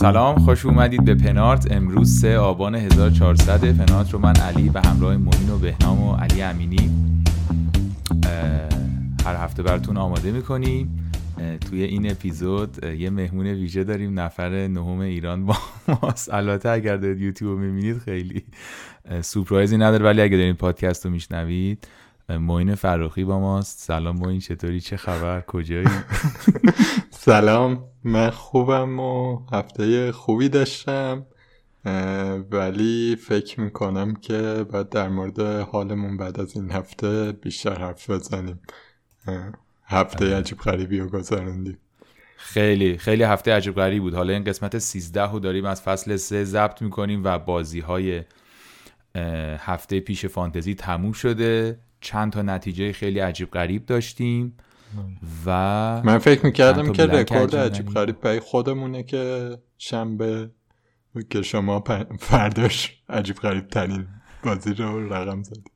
سلام و خوش اومدید به پنارت. امروز سه آبان 1400 پنارت رو من علی به همراه معین و بهنام و علی امینی هر هفته براتون آماده می‌کنیم. توی این اپیزود یه مهمون ویژه داریم نفر نهم ایران با ماست. البته اگر دارید یوتیوب می‌بینید خیلی سورپرایزی نداره ولی اگر دارید پادکست رو میشنوید موین فراخی با ماست. سلام موین چطوری؟ چه خبر؟ کجایی؟ سلام. من خوبم و هفته خوبی داشتم ولی فکر می‌کنم که باید در مورد حالمون بعد از این هفته بیشتر حرف بزنیم. هفته آره. عجیب غریبی رو گذارندیم خیلی خیلی هفته عجیب غریبی بود. حالا این قسمت 13 رو داریم از فصل 3 ضبط می‌کنیم و بازی های هفته پیش فانتزی تموم شده. چند تا نتیجه خیلی عجیب غریب داشتیم. و من فکر می‌کردم که رکورد عجیب غریب برای خودمونه که شنبه که شما فرداش عجیب غریب ترین بازی رو رقم زدید.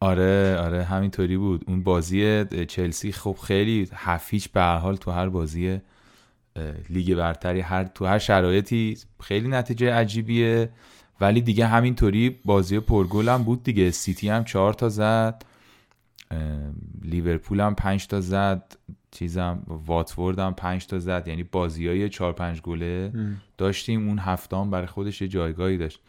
آره آره همینطوری بود. اون بازی چلسی خب خیلی هفیچ به هر حال تو هر بازی لیگ برتری هر تو هر شرایطی خیلی نتیجه عجیبیه. ولی دیگه همینطوری بازی پرگل هم بود دیگه. سیتی هم چهار تا زد. لیورپول هم پنج تا زد چیزم واتفورد هم پنج تا زد. یعنی بازی های چهار پنج گله داشتیم. اون هفته هم برای خودش یه جایگاهی داشت.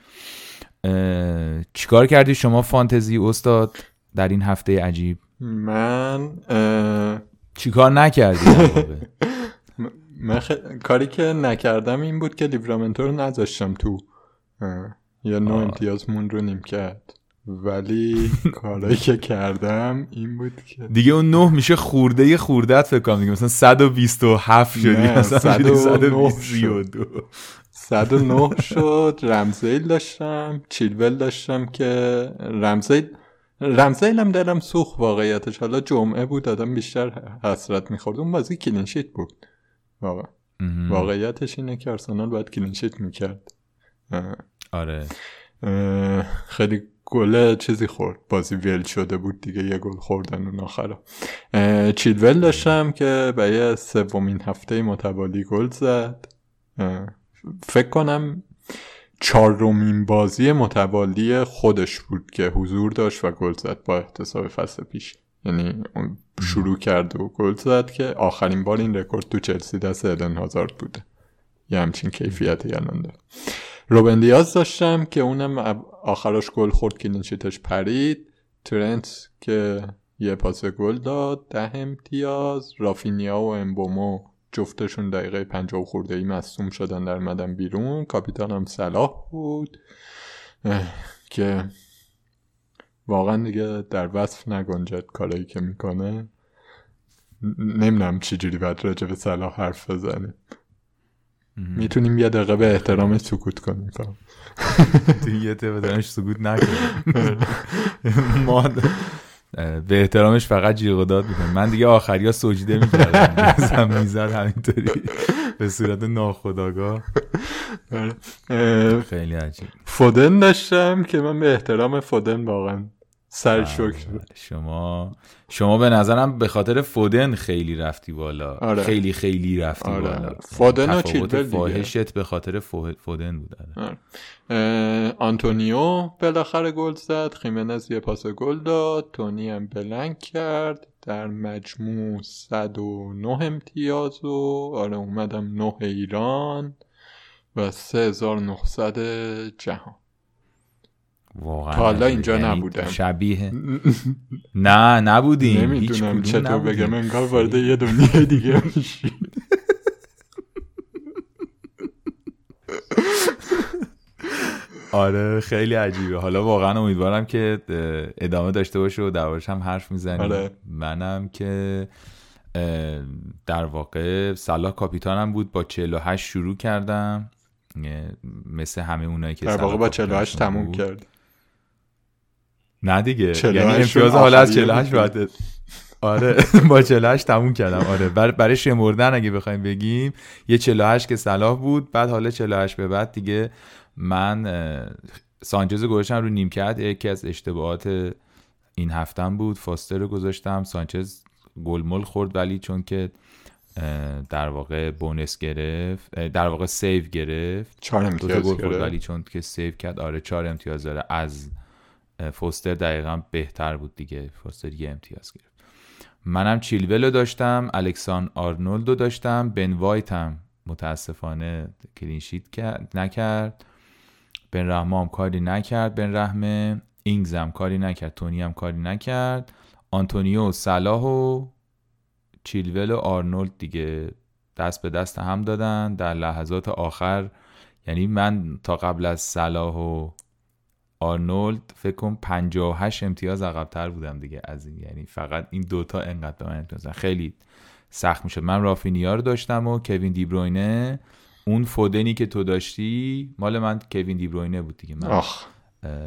چیکار کردی شما فانتزی استاد در این هفته عجیب؟ من چیکار نکردی من کاری که نکردم این بود که لیورامنتو رو نذاشتم تو یا نو امتیاز مون رو نیم کرد ولی کارایی که کردم این بود که دیگه اون نه میشه خورده خوردت فکر کنم دیگه. مثلا 127 شدی. مثلا 122 109 شد. رمزیل داشتم. چیلول داشتم که رمزیل رمزیل هم دلم سوخ واقعیتش. حالا جمعه بود آدم بیشتر حسرت می‌خورد. اون بازی کلینشیت بود. واقعا. واقعیتش اینه که ارسنال باید کلینشیت می‌کرد. آره. خیلی گله چیزی خورد. بازی ول شده بود دیگه یه گل خوردن اون آخرا. چیلول داشتم که برای سومین هفته متوالی گل زد. فکر کنم چهارمین بازی متوالی خودش بود که حضور داشت و گل زد با احتساب فصل پیش. یعنی شروع کرد و گل زد که آخرین بار این رکورد تو چلسی دست ادن هازارد بوده. یه همچین کیفیتی الان روبن دیاز داشتم که اونم آخرش گل خورد که نشیتش پرید. ترنت که یه پاس گل داد ده امتیاز. رافینیا و امبومو جفتشون دقیقه پنجاه خورده ای مصوم شدن در مدن بیرون. کاپیتان هم صلاح بود. که واقعا دیگه در وصف نگنجد کارایی که می‌کنه. نمی‌دونم چجوری باید راجع به صلاح حرف بزنیم. می‌تونیم یه دقیقه به احترامش سکوت کنیم. تو یه دقیقه سکوت نکنیم ما به احترامش فقط جیغ و داد می‌کنیم من دیگه آخری ها سجده می‌کردم می‌زد همینطوری. به صورت ناخداگاه خیلی عجیب. فودن داشتم که من به احترام فودن واقعا سر بله، شکر. شما شما به نظرم به خاطر فودن خیلی رفتی بالا آره. خیلی خیلی رفتی آره. بالا فودن و چیلول فاحشت به خاطر فودن بود آره. آره. آنتونیو بالاخره گل زد خیمنز یه پاس گل داد تونی هم بلنک کرد در مجموع 109 امتیاز و آره اومدم 9 ایران و 3900 جهان واقعا حالا اینجا یعنی نبودم شبیه نه نبودیم. نمی‌دونم چطور بگم انگار وارد یه دنیا دیگه میشی آره خیلی عجیبه. حالا واقعا امیدوارم که ادامه داشته باشه و دربارش هم حرف می‌زنیم. آره. منم که در واقع صلاح کاپیتانم بود. با 48 شروع کردم. مثل همه اونایی که در واقع با 48 تموم کرد نه دیگه. یعنی امتیاز حالا از 48 باید آره با 48 تموم کردم. آره. برای شمردن اگه بخوایم بگیم یه 48 که صلاح بود بعد حالا 48 به بعد دیگه من سانچز گذاشتم رو نیمکت. یکی از اشتباهات این هفتم بود. فاستر رو گذاشتم. سانچز گلمل خورد ولی چون که در واقع bonus گرفت در واقع save گرفت. چهار امتیاز گرفت. ولی چون که save کرد آره چهار امتیاز داره از فوستر دقیقا بهتر بود دیگه. فوستر یه امتیاز گرفت. منم چیلول رو داشتم الکساندر آرنولد رو داشتم بن وایت هم متاسفانه clean sheet نکرد. بن رحمه هم کاری نکرد بن رحمه. اینگز هم کاری نکرد تونی هم کاری نکرد. آنتونیو صلاح و چیلول و آرنولد دیگه دست به دست هم دادن. در لحظات آخر یعنی من تا قبل از صلاح و آرنولد فکر کنم 58 امتیاز عقبتر بودم دیگه. از این یعنی فقط این دوتا انقدر به من امتیاز خیلی سخت می‌شد. من رافینیا رو داشتم و کوین دیبروینه اون فودنی که تو داشتی مال من کوین دیبروینه بود دیگه. من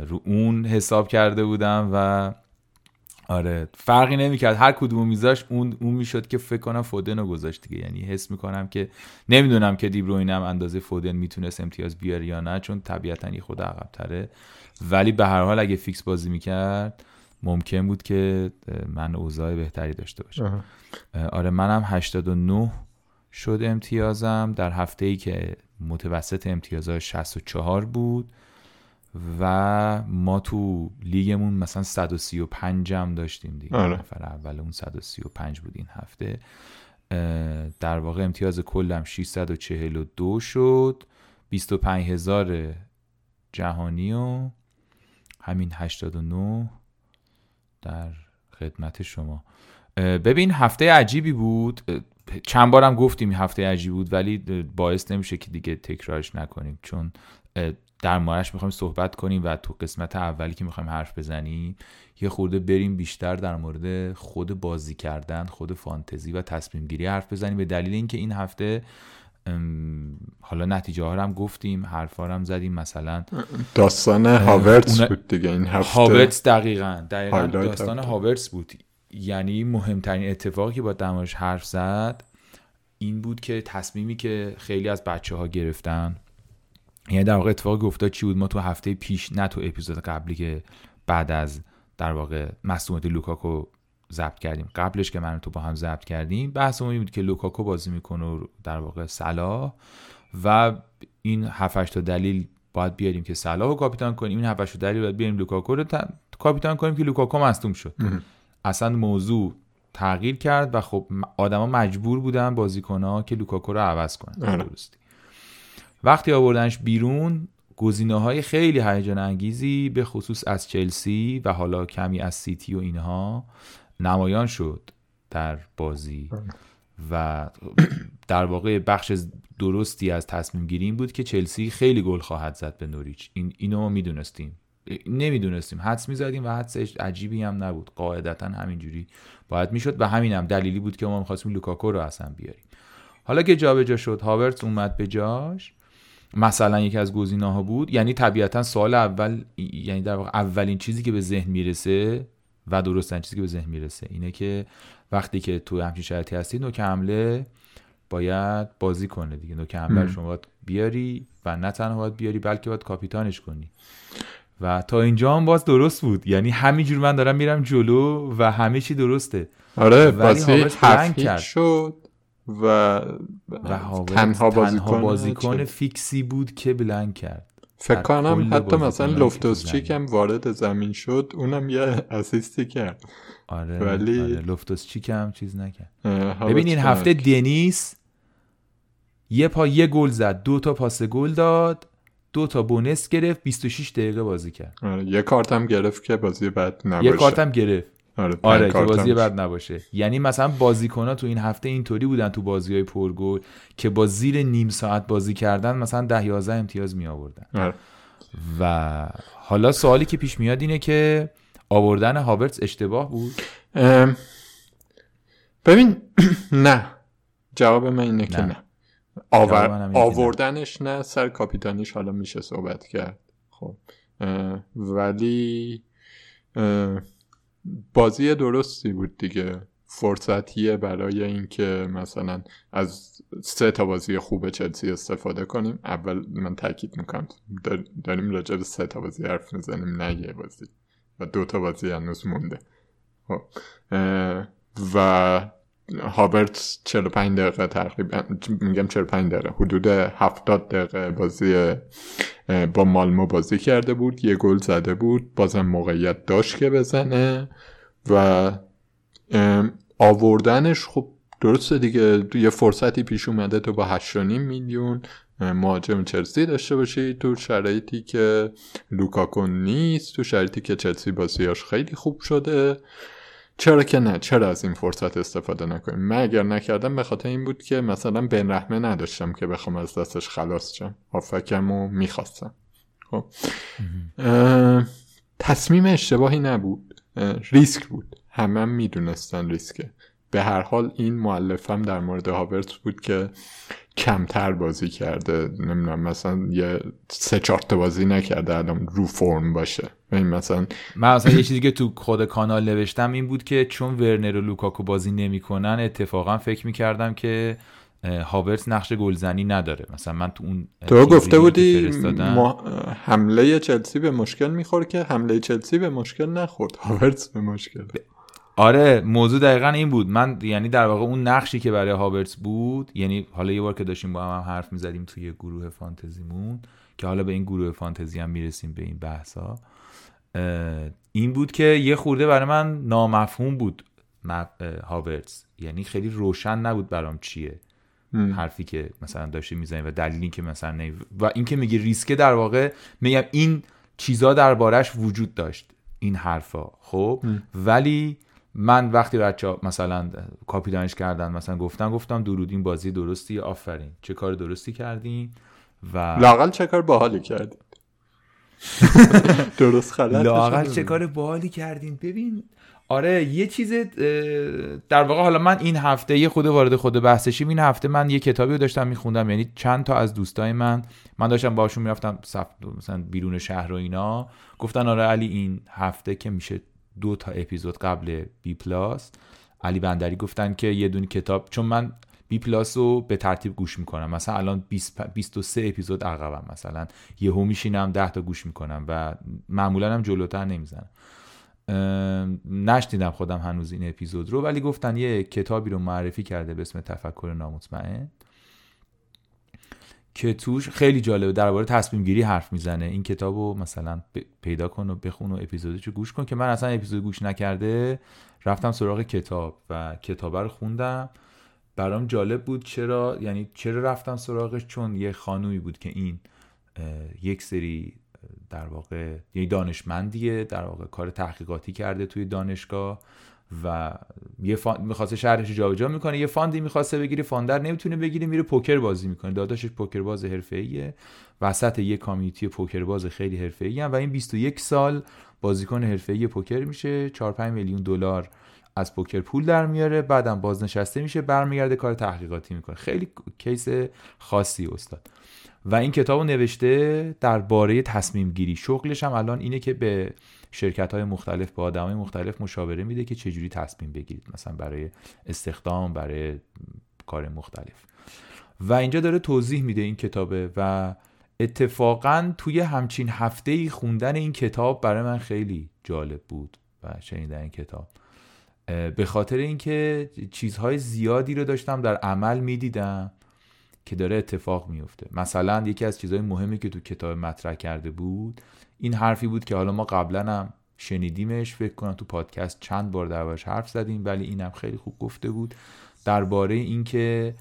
رو اون حساب کرده بودم و آره فرقی نمی‌کرد. هر کدوم میذاش اون اون می‌شد که فکر کنم فودن رو گذاشت دیگه. یعنی حس می‌کنم که نمی‌دونم که دیبروین هم اندازه فودن می‌تونست امتیاز بیاره یا نه چون طبیعتا خود عقبتره. ولی به هر حال اگه فیکس بازی می‌کرد ممکن بود که من اوضاع بهتری داشته باشم. آره منم 89 شد امتیازم. در هفته ای که متوسط امتیازها 64 بود و ما تو لیگمون مثلا 135 هم داشتیم دیگه. آره. نفر اول اون 135 بود این هفته. در واقع امتیاز کلم 642 شد. 25 هزار جهانی و همین 89 در خدمت شما. ببین هفته عجیبی بود. چند بارم گفتیم هفته عجیبی بود ولی باعث نمیشه که دیگه تکرارش نکنیم چون در موردش می‌خوایم صحبت کنیم و تو قسمت اولی که می‌خوایم حرف بزنیم یه خورده بریم بیشتر در مورد خود بازی کردن خود فانتزی و تصمیم گیری حرف بزنیم. به دلیل اینکه این هفته حالا نتیجه ها هم گفتیم حرفا هم زدیم. مثلا داستان هاورتس بود دیگه این هفته. هاورتس دقیقا, دقیقا داستان هاورتس بود. یعنی مهمترین اتفاقی که با دماش حرف زد این بود که تصمیمی که خیلی از بچه ها گرفتن یعنی در واقع اتفاقی افتاد چی بود؟ ما تو هفته پیش نه تو اپیزود قبلی که بعد از در واقع مصدومیت لوکاکو ضبط کردیم. قبلش که من تو با هم ضبط کردیم بحث بود که لوکاکو بازی می‌کنه و در واقع صلاح و این 7 تا دلیل باید بیاریم که صلاح رو کاپیتان کنیم. این 7 دلیل باید بیاریم لوکاکو رو کاپیتان کنیم که لوکاکو مصدوم شد. اصلا موضوع تغییر کرد و خب آدما مجبور بودن بازیکن‌ها که لوکاکو رو عوض کنن. آره. درستی. وقتی آوردنش بیرون گزینه های خیلی هیجان انگیزی به خصوص از چلسی و حالا کمی از سیتی و اینها نمایان شد در بازی. و در واقع بخش درستی از تصمیم گیری این بود که چلسی خیلی گل خواهد زد به نوریچ. این اینو ما می‌دونستیم. نمی‌دونستیم. حدس می‌زدیم و حدسش عجیبی هم نبود. قاعدتا همینجوری باید می‌شد و همین هم دلیلی بود که ما می‌خواستیم لوکاکو رو اصلا بیاریم. حالا که جابجا شد هاورتس اومد به جاش. مثلا یکی از گزینه‌ها بود. یعنی طبیعتا سوال اول یعنی در واقع اولین چیزی که به ذهن می‌رسه و درستن چیزی که به ذهن می‌رسه. اینه که وقتی که تو همچین شرطی هستی نوک حمله باید بازی کنه دیگه. نوک حمله شما باید بیاری و نه تنها باید بیاری بلکه باید کاپیتانش کنی. و تا اینجا هم باز درست بود. یعنی همینجور من دارم میرم جلو و همه چی درسته. آره بازی کرد. شد و, و تنها بازیکن, بازیکن فیکسی بود که بلنگ کرد. فکر کنم حتی مثلا لفتوس چیک هم وارد زمین شد اونم یه اسیستی کرد. آره, ولی... آره لفتوس چیک هم چیز نکرد. ببین این هفته دنیس یه پا یه گل زد. دو تا پاس گل داد. دو تا بونس گرفت. 26 دقیقه بازی کرد. آره یه کارت هم گرفت که بازی بعد نباشه. یه کارت هم گرفت. آره, آره که بازی بعد نباشه. یعنی مثلا بازیکن ها تو این هفته اینطوری بودن تو بازی های پرگل که با زیر نیم ساعت بازی کردن مثلا ده 11 امتیاز می آوردن آره. و حالا سوالی که پیش میاد اینه که آوردن هاورتس اشتباه بود؟ ببین نه. جواب من اینه که نه. آور... آوردنش نه سر کاپیتانیش حالا میشه صحبت کرد. خب ولی بازی درستی بود دیگه. فرصتیه برای اینکه مثلا از سه تا بازی خوب چلسی استفاده کنیم. اول من تاکید می‌کنم داریم راجع به سه تا بازی حرف می‌زنیم نه یه بازی. و دو تا بازی هنوز مونده. خب. و هابرت 45 دقیقه تقریبا میگم 45 دقیقه حدود 70 دقیقه بازی با مالمو بازی کرده بود یه گل زده بود بازم موقعیت داشت که بزنه و آوردنش خب درسته دیگه یه فرصتی پیش اومده تو با 8.5 میلیون مهاجم چلسی داشته باشی تو شرایطی که لوکاکو نیست تو شرایطی که چلسی بازیاش خیلی خوب شده. چرا که نه؟ چرا از این فرصت استفاده نکنیم؟ من اگر نکردم به خاطر این بود که مثلا بین رحمه نداشتم که بخوام از دستش خلاص شم. آفکم و می‌خواستم. خب. تصمیم اشتباهی نبود. ریسک بود. همه هم می‌دونستن ریسکه. به هر حال این معلفم در مورد هاورت بود که کمتر بازی کرده نمی‌دونم مثلا یه سه چهار تا بازی نکرده الان رو فرم باشه. این مثلا من اصلا یه چیزی که تو خود کانال نوشتم این بود که چون ورنر و لوکاکو بازی نمی‌کنن اتفاقا فکر می‌کردم که هاورت نقش گلزنی نداره. مثلا من تو اون تو گفته بودی حمله چلسی به مشکل میخور که حمله چلسی به مشکل نخورد. هاورت به مشکل. آره موضوع دقیقا این بود. من یعنی در واقع اون نقشی که برای هاورتس بود یعنی حالا یه بار که داشتیم با هم, هم حرف می‌زدیم توی گروه فانتزیمون که حالا به این گروه فانتزی هم می‌رسیم به این بحثا این بود که یه خورده برای من نامفهوم بود هاورتس یعنی خیلی روشن نبود برام چیه حرفی که مثلا داشته می‌زنی و دلیلی که مثلا نی... و این که میگه ریسکه در واقع میگم این چیزا دربارش وجود داشت این حرفا. خب؟ ولی من وقتی بچه مثلا کاپیتانش کردن مثلا گفتم گفتم درود این بازی درستی آفرین. چه کار درستی کردین؟ و لاقل چه کار باحالی کردین؟ درست خلط لاقل چه کار باحالی کردین؟ ببین آره یه چیز در واقع حالا من این هفته یه خود وارد خود بحثشیم. این هفته من یه کتابی رو داشتم میخوندم یعنی چند تا از دوستای من من داشتم باشون می‌رفتم مثلا بیرون شهر و اینا. گفتن آره علی این هفته که میشه دو تا اپیزود قبل بی پلاس علی بندری گفتن که یه دونی کتاب چون من بی پلاس رو به ترتیب گوش می‌کنم. مثلا الان 23 اپیزود عقبم مثلا. یهو میشینم 10 تا گوش می‌کنم و معمولا هم جلوتر نمی‌زنم. نشنیدم خودم هنوز این اپیزود رو ولی گفتن یه کتابی رو معرفی کرده به اسم تفکر نامطمئن. که توش خیلی جالبه درباره تصمیم گیری حرف می‌زنه. این کتاب رو مثلا پیدا کن و بخون و اپیزودش رو گوش کن که من اصلا اپیزود گوش نکرده رفتم سراغ کتاب و کتاب رو خوندم. برام جالب بود چرا یعنی چرا رفتم سراغش؟ چون یه خانومی بود که این یک سری در واقع یه دانشمندیه در واقع کار تحقیقاتی کرده توی دانشگاه. و یه fund می‌خواسته شهرش جابجا می‌کنه. یه fund ی می‌خواسته بگیره fund رو نمی‌تونه بگیره میره پوکر بازی می‌کنه. داداشش پوکر باز حرفه‌ایه. وسط یه community پوکر باز خیلی حرفه‌ای و این 21 سال بازیکن حرفه‌ای پوکر میشه. 4 5 میلیون دلار از پوکر پول در میاره. بعدم بازنشسته میشه. برمیگرده کار تحقیقاتی می‌کنه. خیلی کیس خاصی استاد. و این کتاب رو نوشته درباره تصمیم گیری شغلش هم الان اینه که به شرکت های مختلف به آدم های مختلف مشاوره میده که چجوری تصمیم بگیرید مثلا برای استخدام برای کار مختلف. و اینجا داره توضیح میده این کتابه و اتفاقا توی همچین هفته ای خوندن این کتاب برای من خیلی جالب بود و شنیدن این کتاب. به خاطر اینکه چیزهای زیادی رو داشتم در عمل می‌دیدم که داره اتفاق میفته مثلا یکی از چیزهای مهمی که تو کتاب مطرح کرده بود این حرفی بود که حالا ما قبلا هم شنیدیمش فکر کنم تو پادکست چند بار دربارش حرف زدیم ولی اینم خیلی خوب گفته بود. درباره اینکه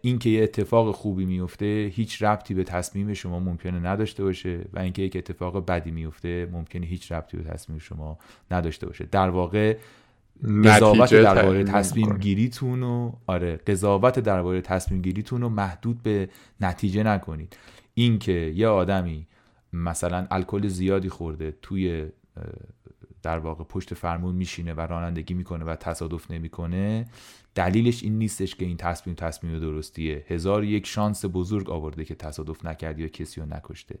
اینکه یه اتفاق خوبی میفته هیچ ربطی به تصمیم شما ممکنه نداشته باشه و اینکه یک اتفاق بدی میفته ممکنه هیچ ربطی به تصمیم شما نداشته باشه. در واقع قضاوت درباره تصمیم گیریتون و آره قضاوت درباره تصمیم گیریتون رو محدود به نتیجه نکنید. اینکه یه آدمی مثلا الکل زیادی خورده توی در واقع پشت فرمون میشینه و رانندگی می‌کنه و تصادف نمی‌کنه. دلیلش این نیستش که این تصمیم تصمیم درستیه. هزار یک شانس بزرگ آورده که تصادف نکردی یا کسی رو نکشته.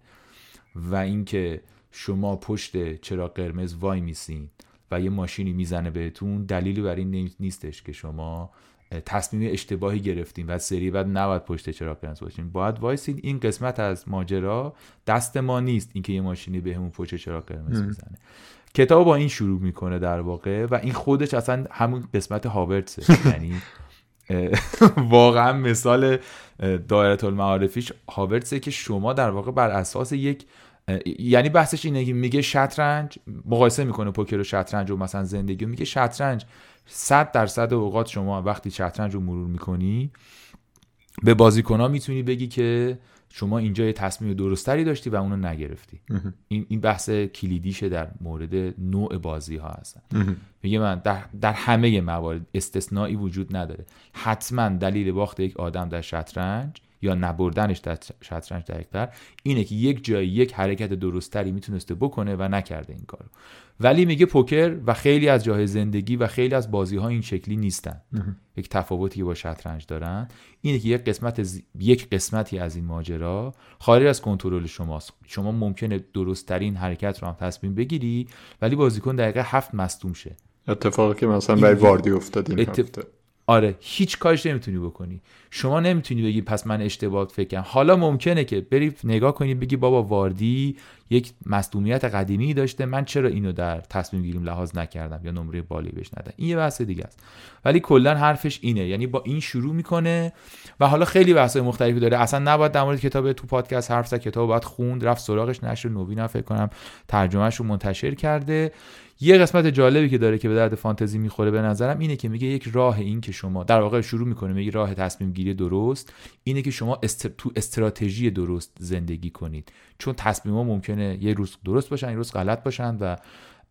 و اینکه شما پشت چرا قرمز وای میسین و یه ماشینی می‌زنه بهتون دلیلی بر این نیستش که شما تصمیم اشتباهی گرفتیم و سری بعد نباید پشت چرا قرمز باشین باید وایسین این قسمت از ماجرا دست ما نیست اینکه یه ماشینی بهمون پشت چرا قرمز می‌زنه کتاب با این شروع می‌کنه در واقع و این خودش اصلا همون قسمت هاورتسه یعنی واقعا مثال دایره المعارفیش هاورتسه که شما در واقع بر اساس یک یعنی بحثش اینه که میگه شطرنج مقایسه می‌کنه پوکر و شطرنج و مثلا زندگی و میگه شطرنج. 100 درصد اوقات شما وقتی شطرنج رو مرور می‌کنی به بازیکنها می‌تونی بگی که شما اینجا یه تصمیم درستری داشتی و اونو نگرفتی. این این بحث کلیدیشه در مورد نوع بازی ها هستن میگه من در, در همه موارد استثنایی وجود نداره. حتما دلیل باخت یک آدم در شطرنج یا نبردنش در شطرنج دقیقتر اینه که یک جای یک حرکت درستری می‌تونسته بکنه و نکرده این کارو. ولی میگه پوکر و خیلی از جاهای زندگی و خیلی از بازی ها این شکلی نیستن. یک تفاوتی با شطرنج دارن. اینه که یک قسمت یک قسمتی از این ماجرا خارج از کنترل شماست. شما ممکنه درستترین حرکت رو هم تصمیم بگیری ولی بازیکن دقیقه هفت مصدوم شه. اتفاقی که مثلا برای واردی افتاد این هفته. آره هیچ کارش نمی‌تونی بکنی. شما نمی‌تونی بگی پس من اشتباه فکرم. حالا ممکنه که بری نگاه کنی بگی بابا واردی یک مصدومیت قدیمی داشته. من چرا اینو در تصمیم گیریم لحاظ نکردم یا نمره بالی بهش ندم؟ این یه بحث دیگه است. ولی کلا حرفش اینه. یعنی با این شروع می‌کنه و حالا خیلی بحثای مختلفی داره. اصلا نباید در مورد کتاب تو پادکست حرف زد. کتاب باید خوند رفت سراغش نشر نوین فکر کنم ترجمهش رو منتشر کرده. یه قسمت جالبی که داره که به درد فانتزی می‌خوره به نظرم اینه که میگه یک راه این که شما در واقع شروع می‌کنه میگه راه تصمیم گیری درست اینه که شما تو استراتژی درست زندگی کنید. چون تصمیم ها ممکنه یه روز درست باشن یه روز غلط باشن و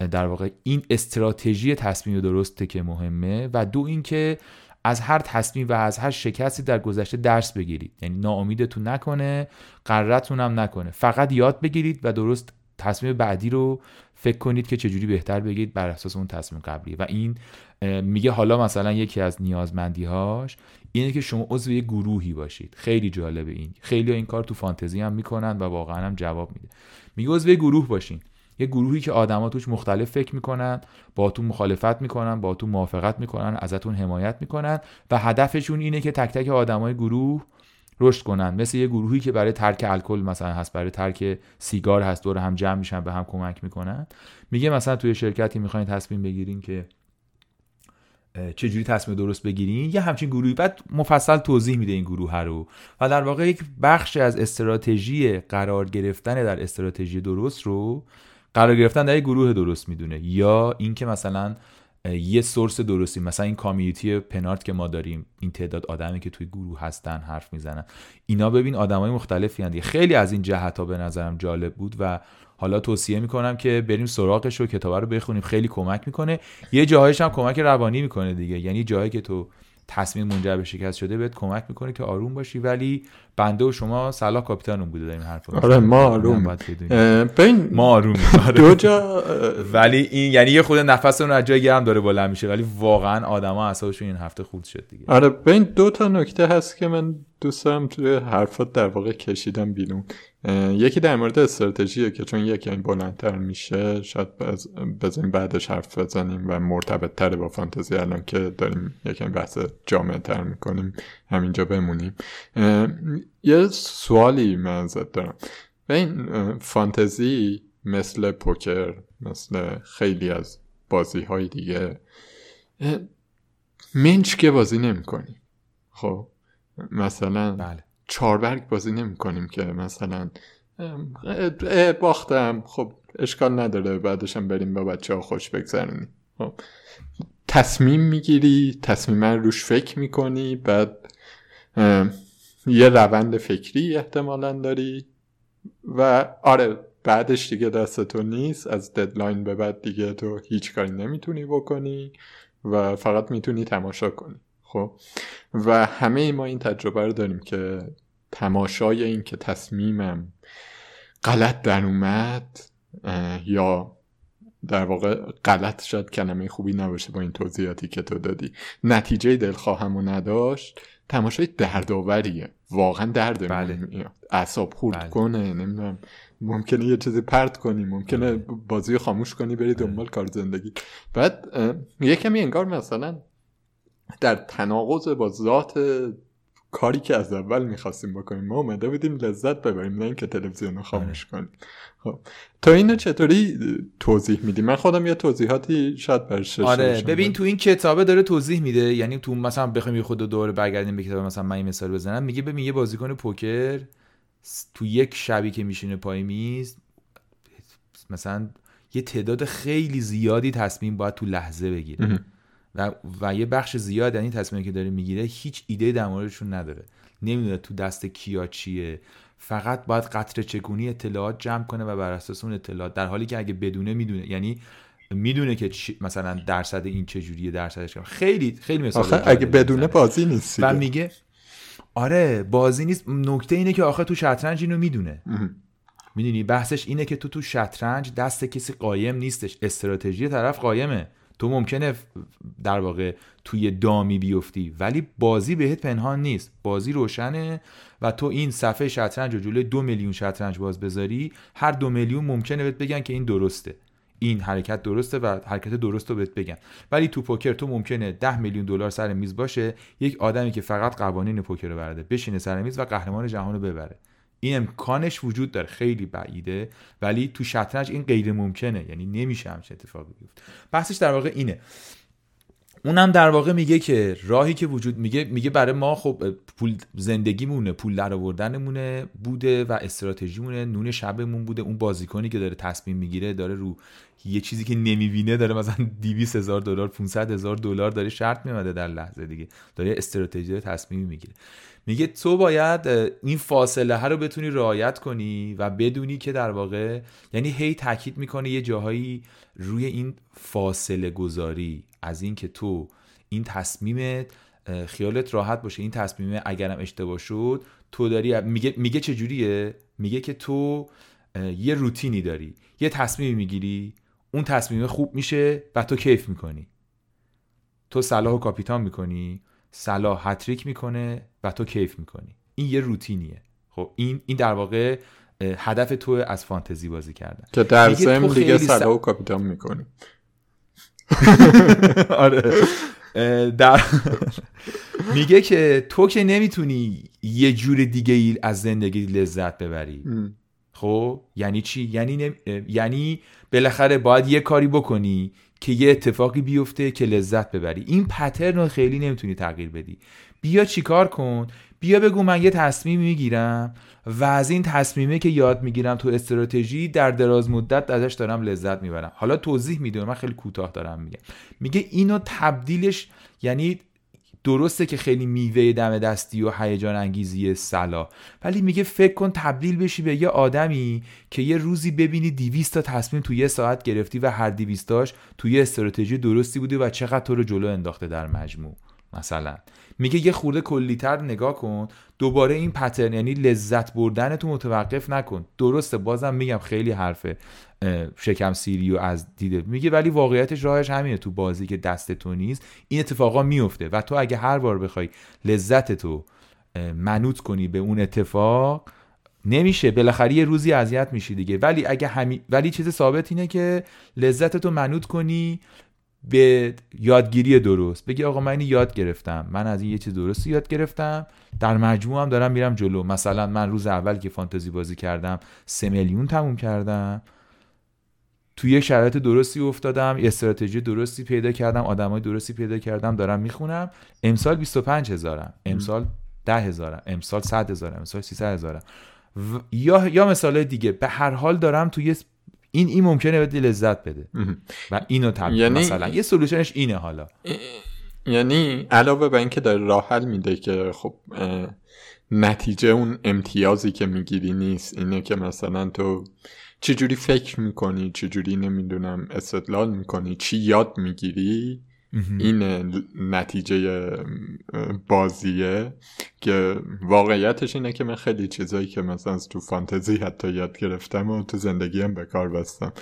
در واقع این استراتژی تصمیم درسته که مهمه و دو اینکه از هر تصمیم و از هر شکستی در گذشته درس بگیرید. یعنی ناامیدتون نکنه قررتون هم نکنه. فقط یاد بگیرید و درست تصمیم بعدی رو فکر کنید که چجوری بهتر بگید بر اساس اون تصمیم قبلی. و این میگه حالا مثلا یکی از نیازمندی هاش اینه که شما عضو یه گروهی باشید. خیلی جالبه این. خیلی این کار تو فانتزی هم می‌کنن و واقعا هم جواب میده. میگه عضو گروه باشین. یه گروهی که آدما توش مختلف فکر می‌کنن با تو مخالفت می‌کنن با تو موافقت می‌کنن ازتون حمایت می‌کنن و هدفشون اینه که تک تک آدمای گروه رشد کنن. مثل یه گروهی که برای ترک الکل مثلا هست برای ترک سیگار هست دور هم جمع میشن به هم کمک می‌کنن. میگه مثلا توی شرکتی می‌خواین تصمیم بگیرین که چجوری تصمیم درست بگیرین یه همچین گروهی. بعد مفصل توضیح میده این گروه رو. و در واقع یک بخش از استراتژی قرار گرفتن در استراتژی درست رو قرار گرفتن در یک گروه درست می‌دونه. یا اینکه مثلا یه سورس درستی. مثلا این کامیونیتی پنارت که ما داریم این تعداد آدمی که توی گروه هستن حرف می‌زنن. اینا ببین آدمای مختلفی هستند خیلی از این جهت ها به نظرم جالب بود و حالا توصیه می‌کنم که بریم سراغش و کتاب رو بخونیم. خیلی کمک می‌کنه. یه جاهایش هم کمک روانی می‌کنه دیگه. یعنی جایی که تو تصمیم منجر به شکست شده بهت کمک می‌کنه که آروم باشی. ولی بنده و شما صلاح کاپیتانون بوده داریم حرف آره ما آروم بین ما آروم دو جا ولی این یعنی یه خود نفس اون از جای گرم داره بلند میشه ولی واقعا آدما اعصابشون این هفته خود شد دیگه. آره بین دو تا نکته هست که من دوست دارم توی حرفات در واقع کشیدم بیرون. یکی در مورد استراتژیه که چون یکی این بلندتر میشه شاید بزنیم بعدش حرف بزنیم و مرتبط تره با فانتزی الان که داریم یکی بحث جامعه تر می‌کنیم. همینجا بمونیم. یه سوالی من ازت دارم. و این فانتزی مثل پوکر مثل خیلی از بازی های دیگه منچ که بازی نمی کنی خب مثلا بله. چاربرگ بازی نمی کنیم که مثلا باختم. خب اشکال نداره. بعدشم بریم با بچه ها خوش بگذرونیم. خب تصمیم می‌گیری تصمیم روش فکر می‌کنی بعد یه روند فکری احتمالا داری و آره بعدش دیگه دست تو نیست از ددلاین به بعد دیگه تو هیچ کاری نمی‌تونی بکنی و فقط می‌تونی تماشا کنی. خب؟ و همه ما این تجربه رو داریم که تماشای این که تصمیمم غلط در اومد یا در واقع غلط شد کلمه خوبی نباشه با این توضیحاتی که تو دادی. نتیجه دلخواهم و نداشت. تماشای دردآوریه واقعا درد بله. اعصاب خورد بله. کنه نمی‌دونم ممکنه یه چیزی پرت کنی ممکنه بله. بازی رو خاموش کنی بری دنبال کار زندگی بعد یه کمی انگار مثلا در تناقض با ذات کاری که از اول می‌خواستیم بکنیم ما اومده بودیم لذت ببریم نه اینکه تلویزیون رو خاموش کنیم. خب تو اینو چطوری توضیح میدی؟ من خودم یه توضیحاتی شاید برش آره ببین تو این کتابه داره توضیح میده یعنی تو مثلا بخوایم یه خود دوره برگردیم به کتاب مثلا من این مثال بزنم. میگه ببین یه بازیکن پوکر تو یک شبی که میشینه پای میز مثلا یه تعداد خیلی زیادی تصمیم باید تو لحظه بگیره. و, و یه بخش زیاد این تصمیمی که داره می‌گیره هیچ ایده در موردشون نداره. نمی‌دونه تو دست کیا چیه. فقط باید قطر چکونی اطلاعات جمع کنه و بر اساس اون اطلاعات در حالی که اگه بدونه می‌دونه یعنی می‌دونه که مثلا درصد این چجوریه درصدش کم. خیلی خیلی مثال آخه اگه بدونه بازی نیست و. میگه آره بازی نیست. نکته اینه که آخه تو شطرنج اینو می‌دونه. می‌دونی؟ بحثش اینه که تو تو شطرنج دست کسی قایم نیستش. استراتژی طرف قایمه. تو ممکنه در واقع توی دامی بیفتی ولی بازی بهت پنهان نیست. بازی روشنه و تو این صفحه شطرنج رو جلوی دو میلیون شطرنج باز بذاری هر دو میلیون ممکنه بهت بگن که این درسته. این حرکت درسته و حرکت درست رو بهت بگن. ولی تو پوکر تو ممکنه 10 میلیون دلار سر میز باشه یک آدمی که فقط قوانین پوکر رو برده بشینه سر میز و قهرمان جهان رو ببره. این امکانش وجود داره. خیلی بعیده ولی تو شطرنج این غیر ممکنه. یعنی نمیشه همچین اتفاقی بیفته. بحثش در واقع اینه. اونم در واقع میگه که راهی که وجود میگه میگه برای ما خب پول زندگیمونه پول در آوردنمونه بوده و استراتژیمونه نون شبمون بوده. اون بازیکنی که داره تصمیم می‌گیره داره رو یه چیزی که نمی‌بینه داره مثلا 200 هزار دلار 500 هزار دلار داره شرط میمده در لحظه دیگه. داره استراتژی تصمیم می‌گیره. میگه تو باید این فاصله ها رو بتونی رعایت کنی و بدونی که در واقع یعنی هی تاکید می‌کنه یه جاهایی روی این فاصله گذاری. از اینکه تو این تصمیمت خیالت راحت باشه این تصمیم اگرم اشتباه شد تو داری میگه میگه چه جوریه میگه که تو یه روتینی داری یه تصمیمی می‌گیری اون تصمیم خوب میشه و تو کیف می‌کنی. تو صلاح و کاپیتان می‌کنی صلاح هتریک می‌کنه و تو کیف می‌کنی. این یه روتینیه. خب این این در واقع هدف تو از فانتزی بازی کردن. که در ضمن دیگه سلا و کاپیتان می‌کنی. آره. در میگه که تو که نمی‌تونی یه جور دیگه ای از زندگی لذت ببری. خب؟ یعنی چی؟ یعنی نم... اه، یعنی بالاخره باید یه کاری بکنی که یه اتفاقی بیفته که لذت ببری. این پترن رو خیلی نمی‌تونی تغییر بدی. بیا چیکار کن؟ بیا بگو من یه تصمیم می‌گیرم. و از این تصمیمه که یاد می‌گیرم تو استراتژی در دراز مدت ازش دارم لذت می‌برم. حالا توضیح میدم من خیلی کوتاه دارم میگم. میگه اینو تبدیلش یعنی درسته که خیلی میوه دم دستی و هیجان انگیزی سلا ولی میگه فکر کن تبدیل بشی به یه آدمی که یه روزی ببینی 200 تا تصمیم تو یه ساعت گرفتی و هر 200 تاش یه استراتژی درستی بوده و چقدر تو رو جلو انداخته در مجموع مثلا. میگه یه خورده کلیتر نگاه کن. دوباره این پترن یعنی لذت بردن تو متوقف نکن. درسته بازم میگم خیلی حرفه شکم سیری و از دیده. میگه ولی واقعیتش راهش همینه. تو بازی که دست تو نیست این اتفاقا میفته. و تو اگه هر بار بخوای لذت تو منوط کنی به اون اتفاق نمیشه. بالاخره یه روزی اذیت میشی دیگه. ولی اگه همی... ولی چیز ثابت اینه که لذت تو منوط کنی به یادگیری درست. بگی آقا من اینو یاد گرفتم. من از این یه چیز درستی یاد گرفتم. در مجموع هم دارم میرم جلو. مثلا من روز اول که فانتزی بازی کردم سه میلیون تموم کردم. توی یک شرایط درستی افتادم یه استراتژی درستی پیدا کردم آدمای درستی پیدا کردم دارم می‌خونم. امسال 25 هزارم. امسال 10 هزارم. امسال 100 هزارم. امسال 300 هزارم. و- یا یا مثال دیگه. به هر حال دارم توی این این ممکنه بده لذت بده. و اینو تبدیل یعنی- مثلا. یه سولوشنش اینه حالا. یعنی علاوه بر اینکه داره راه حل میده که خب نتیجه اون امتیازی که می‌گیری نیست. اینه که مثلا تو چجوری فکر می‌کنی؟ چجوری نمی‌دونم استدلال می‌کنی؟ چی یاد می‌گیری؟ این نتیجه بازیه که واقعیتش اینه که من خیلی چیزایی که مثلا تو فانتزی حتی یاد گرفتم و تو زندگی هم به کار بستم.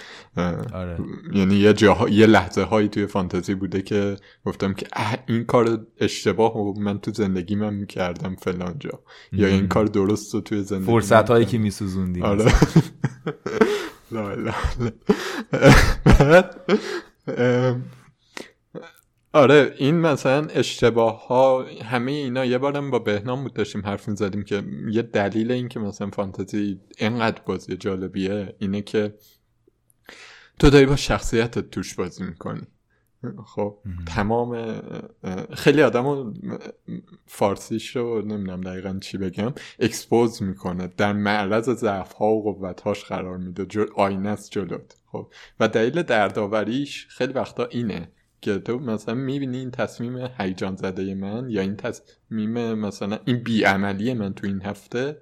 آره. یعنی یه, جاها... یه لحظه هایی توی فانتزی بوده که گفتم که این کار اشتباه و من تو زندگی من می‌کردم فلان جا. یا این کار درست رو توی زندگی فرصت هایی که میسوزوندی. آره. لا لا آره این مثلا اشتباه ها همه اینا یه بارم با بهنام بود داشتیم حرف زدیم که یه دلیل این که مثلا فانتزی اینقدر بازی جالبیه اینه که تو داری با شخصیتت توش بازی می‌کنی. خب تمام خیلی آدم فارسیش رو نمی‌دونم دقیقا چی بگم اکسپوز می‌کنه در معرض ضعف ها و قوت هاش قرار میده جو آینه است جلوت. خب و دلیل دردآوریش خیلی وقتا اینه. که تو مثلا می‌بینی این تصمیم هیجان زده من یا این تصمیم مثلا این بیعملی من تو این هفته؟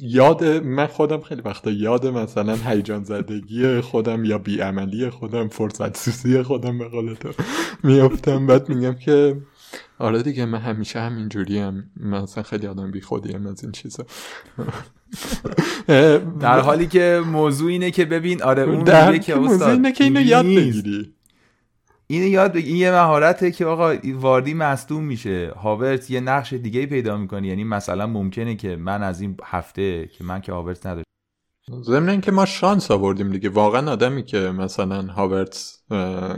یاد من خودم خیلی وقتا یاد مثلا هیجان زدگی خودم یا بیعملی خودم فرصت سوزی خودم به قول تو میافتم. بعد میگم که آره دیگه من همیشه همینجوری هم مثلا خیلی آدم بی خودیم از این چیزا. در حالی که موضوع اینه که ببین آره اون در که موضوع اینه که اینو یاد بگیری. اینو یاد بگی این یه مهارته که آقا واردی مصدوم میشه. هاورت یه نقش دیگه پیدا می‌کنی یعنی مثلا ممکنه که من از این هفته که من که هاورت نداشت ضمن که ما شانس آوردیم دیگه. واقعا آدمی که مثلا هاورت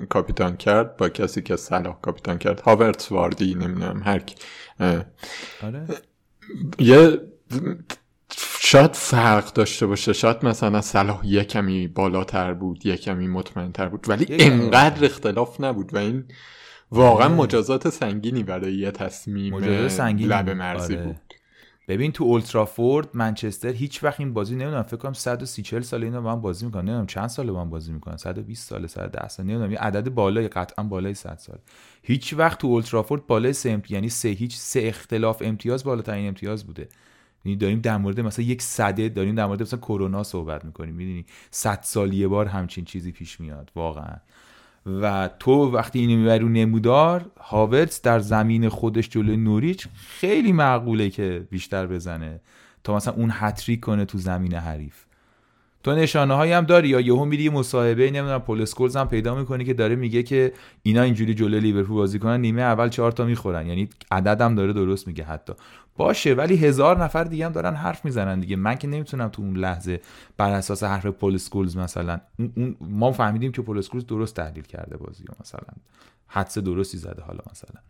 کاپیتان کرد با کسی که صلاح کاپیتان کرد هاورت واردی نمی‌دونم هر کی. آره. یه شاید فرق داشته باشه. شاید مثلا صلاح یه کمی بالاتر بود یه کمی مطمئنتر بود ولی انقدر اختلاف نبود و این واقعا آره. مجازات سنگینی برای یه تصمیم لب مرزی آره. بود. ببین تو اولترافورد منچستر هیچ وقت این بازی نمی‌دونم فکر کنم 130 40 سال اینا با هم بازی می‌کنن. نمی‌دونم چند سال با هم بازی می‌کنن. 120 سال 110 سال نمی‌دونم. یه عدد بالای قطعا بالای 100 سال هیچ وقت تو اولترافورد بالای 3 امتیاز یعنی سه هیچ سه اختلاف امتیاز بالاترین امتیاز بوده. یعنی داریم در مورد مثلا یک صده داریم در مورد مثلا کرونا صحبت می‌کنیم می‌دونی؟ صد سال یه بار همچین چیزی پیش میاد واقعا. و تو وقتی اینو می‌بری رو نمودار هاورتس در زمین خودش جلوی نوریچ خیلی معقوله که بیشتر بزنه تا مثلا اون هتریک کنه تو زمین حریف. تو نشانه هایی هم داری یا یهو میری مصاحبه نمی‌دونم پول اسکولز هم پیدا می‌کنی که داره میگه که اینا اینجوری جلوی لیورپول بازی کنن نیمه اول چهار تا می‌خورن. یعنی عددم داره درست میگه حتی. باشه ولی هزار نفر دیگه هم دارن حرف می‌زنن دیگه. من که نمی‌تونم تو اون لحظه بر اساس حرف پول اسکولز مثلا اون ما فهمیدیم که پول اسکولز درست تحلیل کرده بازی مثلا. حدس درستی زده حالا مثلا.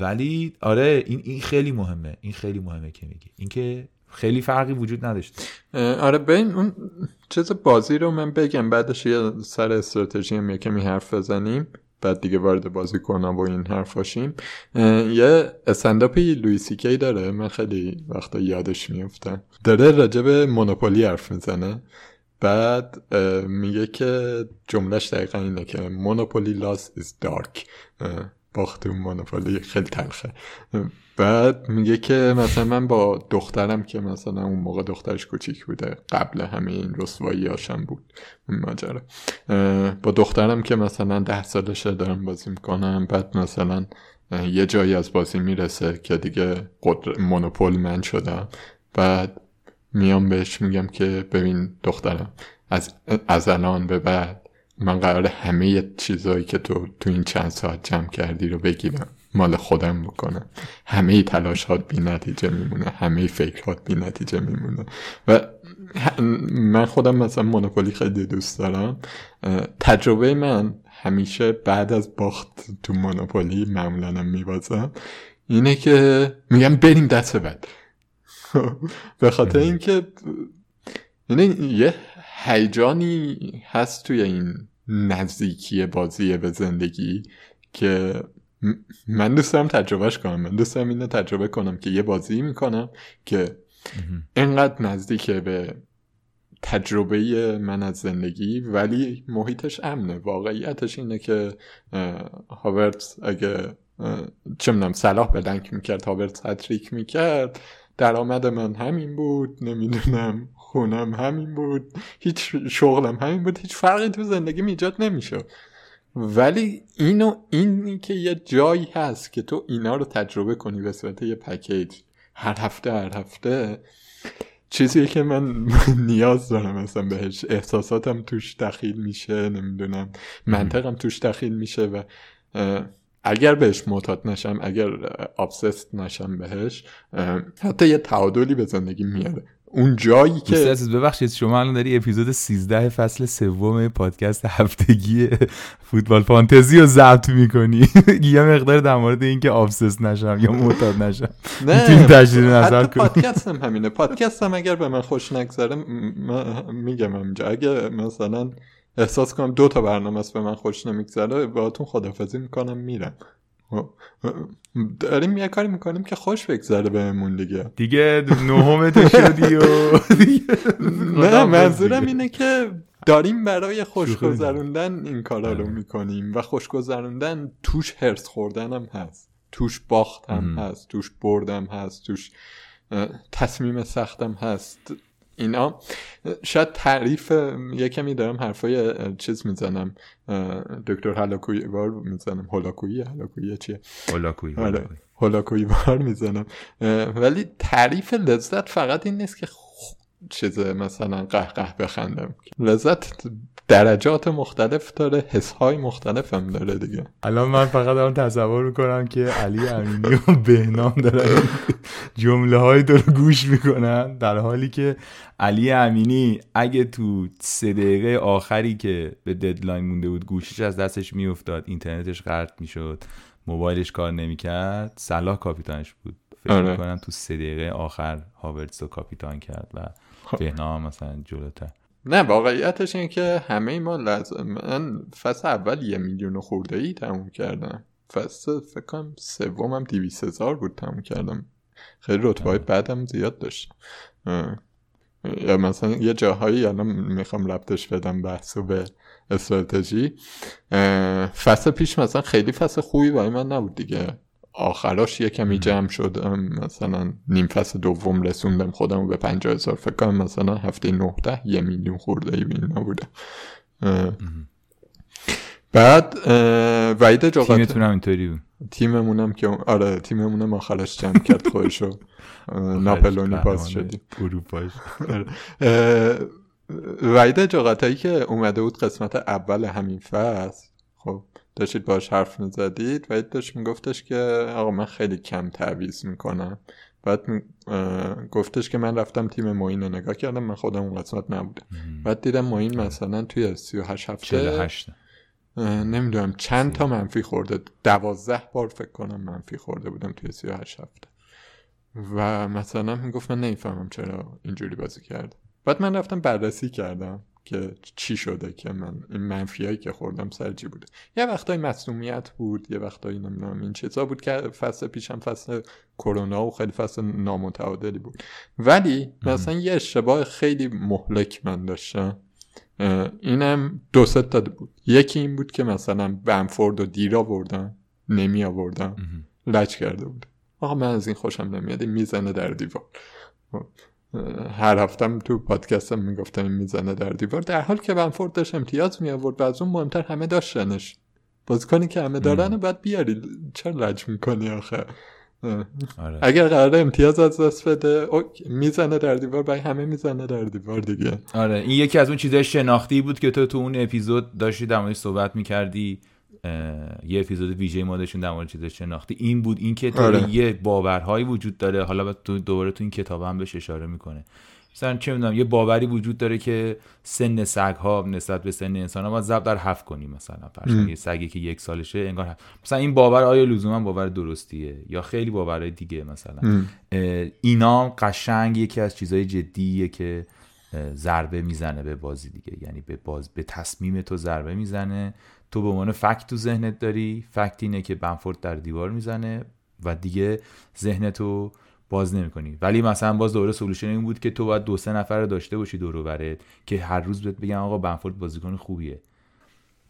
ولی آره این این خیلی مهمه. این خیلی مهمه که میگی. اینکه خیلی فرقی وجود نداشت آره ببین اون چیز بازی رو من بگم بعدش یه سر استراتژی هم یکمی حرف بزنیم. بعد دیگه وارد بازی کنم و این حرفاشیم یه استنداپی لویسی کی داره. من خیلی وقتا یادش میفتم داره راجب مونوپولی حرف می‌زنه. بعد میگه که جملهش دقیقا اینه که مونوپولی لاس is dark. باخت اون مونوپولی خیلی تلخه. بعد میگه که مثلا من با دخترم که مثلا اون موقع دخترش کوچیک بوده قبل همه این رسوایی هاشم بود ماجرا. با دخترم که مثلا ده سالشه دارم بازی می‌کنم بعد مثلا یه جایی از بازی می‌رسه که دیگه قدر مونوپول من شدم. بعد میام بهش میگم که ببین دخترم از, از الان به بعد من قرار همه چیزهایی که تو تو این چند ساعت جمع کردی رو بگیرم. مال خودم بکنم همه تلاشات بی نتیجه میمونه. همه فکرات بی نتیجه میمونه. و من خودم مثلا مونوپولی خیلی دوست دارم. تجربه من همیشه بعد از باخت تو مونوپولی معمولا میبازم اینه که میگم بریم دست بعد. به خاطر اینکه یعنی یه هیجانی هست توی این نزدیکی بازی به زندگی که من دوست دارم تجربهش کنم. من دوست دارم اینو تجربه کنم که یه بازی می‌کنم که انقدر نزدیکه به تجربه من از زندگی ولی محیطش امنه. واقعیتش اینه که هاورت اگه چه می‌دونم صلاح بلنک می‌کرد هاورت هتریک می‌کرد. درآمد من همین بود. نمی‌دونم. خونم همین بود. هیچ شغلم همین بود. هیچ فرقی تو زندگی ایجاد نمی‌شد. ولی اینو اینی که یه جایی هست که تو اینا رو تجربه کنی به صورت یه پکیج هر هفته هر هفته چیزیه که من نیاز دارم مثلا بهش. احساساتم توش دخیل میشه نمی‌دونم. منطقم توش دخیل میشه و اگر بهش معتاد نشم اگر آبسست نشم بهش حتی یه تعادلی به زندگی میاره. اون جایی که عزیز ببخشید شما الان داری اپیزود 13 فصل سوم پادکست هفتگی فوتبال فانتزی رو ضبط می‌کنی؟ یه مقدار در مورد اینکه آبسس نشم یا معتاد نشم. نه. تجدید نظر کنی پادکست هم همینه. پادکست هم اگر به من خوش نگذره میگم اینجا اگه مثلا احساس کنم دو تا برنامه است به من خوش نمیگذره باهاتون خدافزی می‌کنم میرم. داریم یه کاری می‌کنیم که خوش بگذره بهمون دیگه. دیگه نهم تو شدی و نه منظورم اینه که داریم برای خوش گذروندن این کارا رو می‌کنیم و خوش گذروندن توش هرس خوردن هم هست توش باخت هم هست توش بردم هست توش تصمیم سختم هست. اینا. شاید تعریف یه کمی دارم حرفای چیز می‌زنم. دکتر هلاکوی بار می‌زنم. هلاکویی؟ هلاکویی چیه؟ هلاکویی آره. هلاکویی. بار می‌زنم. ولی تعریف لذت فقط این نیست که چیز مثلا قهقه بخندم. لذت درجات مختلف داره حس های مختلف هم داره دیگه الان من فقط دارم تصور می‌کنم که علی امینی و بهنام دارن جمله های رو گوش می‌کنن در حالی که علی امینی اگه تو سه دقیقه آخری که به ددلاین مونده بود گوشیش از دستش میافتاد اینترنتش قطع می‌شد موبایلش کار نمی‌کرد صلاح کاپیتانش بود فکر آره. می‌کنم تو سه دقیقه آخر هاورتس رو کاپیتان کرد و خب. بهنام مثلا جلوتر نه واقعیتش این که همه ما لازم من فصل اول یه میلیون خورده ای تموم کردم. فصل فکر کنم سومم دیویس هزار بود تموم کردم. خیلی رتبه بعدم زیاد داشتم یا مثلا یه جاهایی الان می‌خوام ربطش بدم بحثو به استراتژی. فصل پیش مثلا خیلی فصل خوبی برای من نبود دیگه. آخراش یه کمی جمع شد. مثلا نیم فصل دوم رسوندم خودم به پنجاه هزار. فکر کنم مثلا هفته نهده یه میلیون خورده ای بین نبودم بعد وعید جاقت تیمتون اینطوری بود. تیممونم که آره تیممونم آخرش جمع کرد خودشو. ناپلونی باز شدیم آره. وعید جاقتایی که اومده بود قسمت اول همین فصل داشتید باش حرف می‌زدید؟ و داشت میگفتش که آقا من خیلی کم تعویز می‌کنم. بعد گفتش که من رفتم تیم موین رو نگاه کردم من خودم اون قسمت نبودم. بعد دیدم موین مثلا توی 38 هفته نمی‌دونم چند تا منفی خورده. دوازده بار فکر کنم منفی خورده بودم توی 38 هفته. و مثلا می‌گفت من نمی‌فهمم چرا اینجوری بازی کرد بعد من رفتم بررسی کردم. که چی شده که من این منفیایی که خوردم سرجی بوده؟ یه وقتای مصومیت بود یه وقتایی نمی‌دونم این چیزا بود که فصل پیشم فصل کرونا و خیلی فصل نامتعادلی بود. ولی مثلا یه اشتباه خیلی مهلک من داشتم. اینم دو ست داده بود. یکی این بود که مثلا بنفورد و دیر آوردم نمی آوردم. لج کرده بود. آقا من از این خوشم نمیاد می‌زنه در دیوار. هر هفتم تو پادکستم می‌گفتم این می‌زنه در دیوار. در حال که بنفورد داشت امتیاز می آورد و از اون مهمتر همه داشتنش. بازیکنی که همه دارن باید بیاری. چرا لج می‌کنی آخه؟ آره. اگر قرار امتیاز از دست بده می‌زنه در دیوار برای همه می‌زنه در دیوار دیگه. آره این یکی از اون چیزای شناختی بود که تو تو اون اپیزود داشتی در صحبت می‌کردی. یه اپیزود ویژه ما داشتیم در مورد چیز شناختی. این بود این که آره. یه باورهایی وجود داره. حالا تو دوباره تو این کتاب هم بهش اشاره می‌کنه. مثلا چه می‌دونم یه باوری وجود داره که سن سگ ها نسبت به سن انسان ها باید ضرب در هفت کنی مثلا. فرض یه سگی که یک سالشه انگار هفت. مثلا این باور آیا لزوما باور درستیه یا خیلی باورهای دیگه مثلا؟ اینا قشنگ یکی از چیزهای جدیه که ضربه می‌زنه به بازی دیگه. یعنی به باز به تصمیم تو ضربه می‌زنه. تو به عنوان فکت تو ذهنت داری. فکت اینه که بنفورد در دیوار می‌زنه و دیگه ذهنتو باز نمی‌کنی. ولی مثلا باز دوره سولوشن این بود که تو باید دو سه نفر داشته باشی دور برت که هر روز بهت بگن آقا بنفورد بازیکن خوبیه.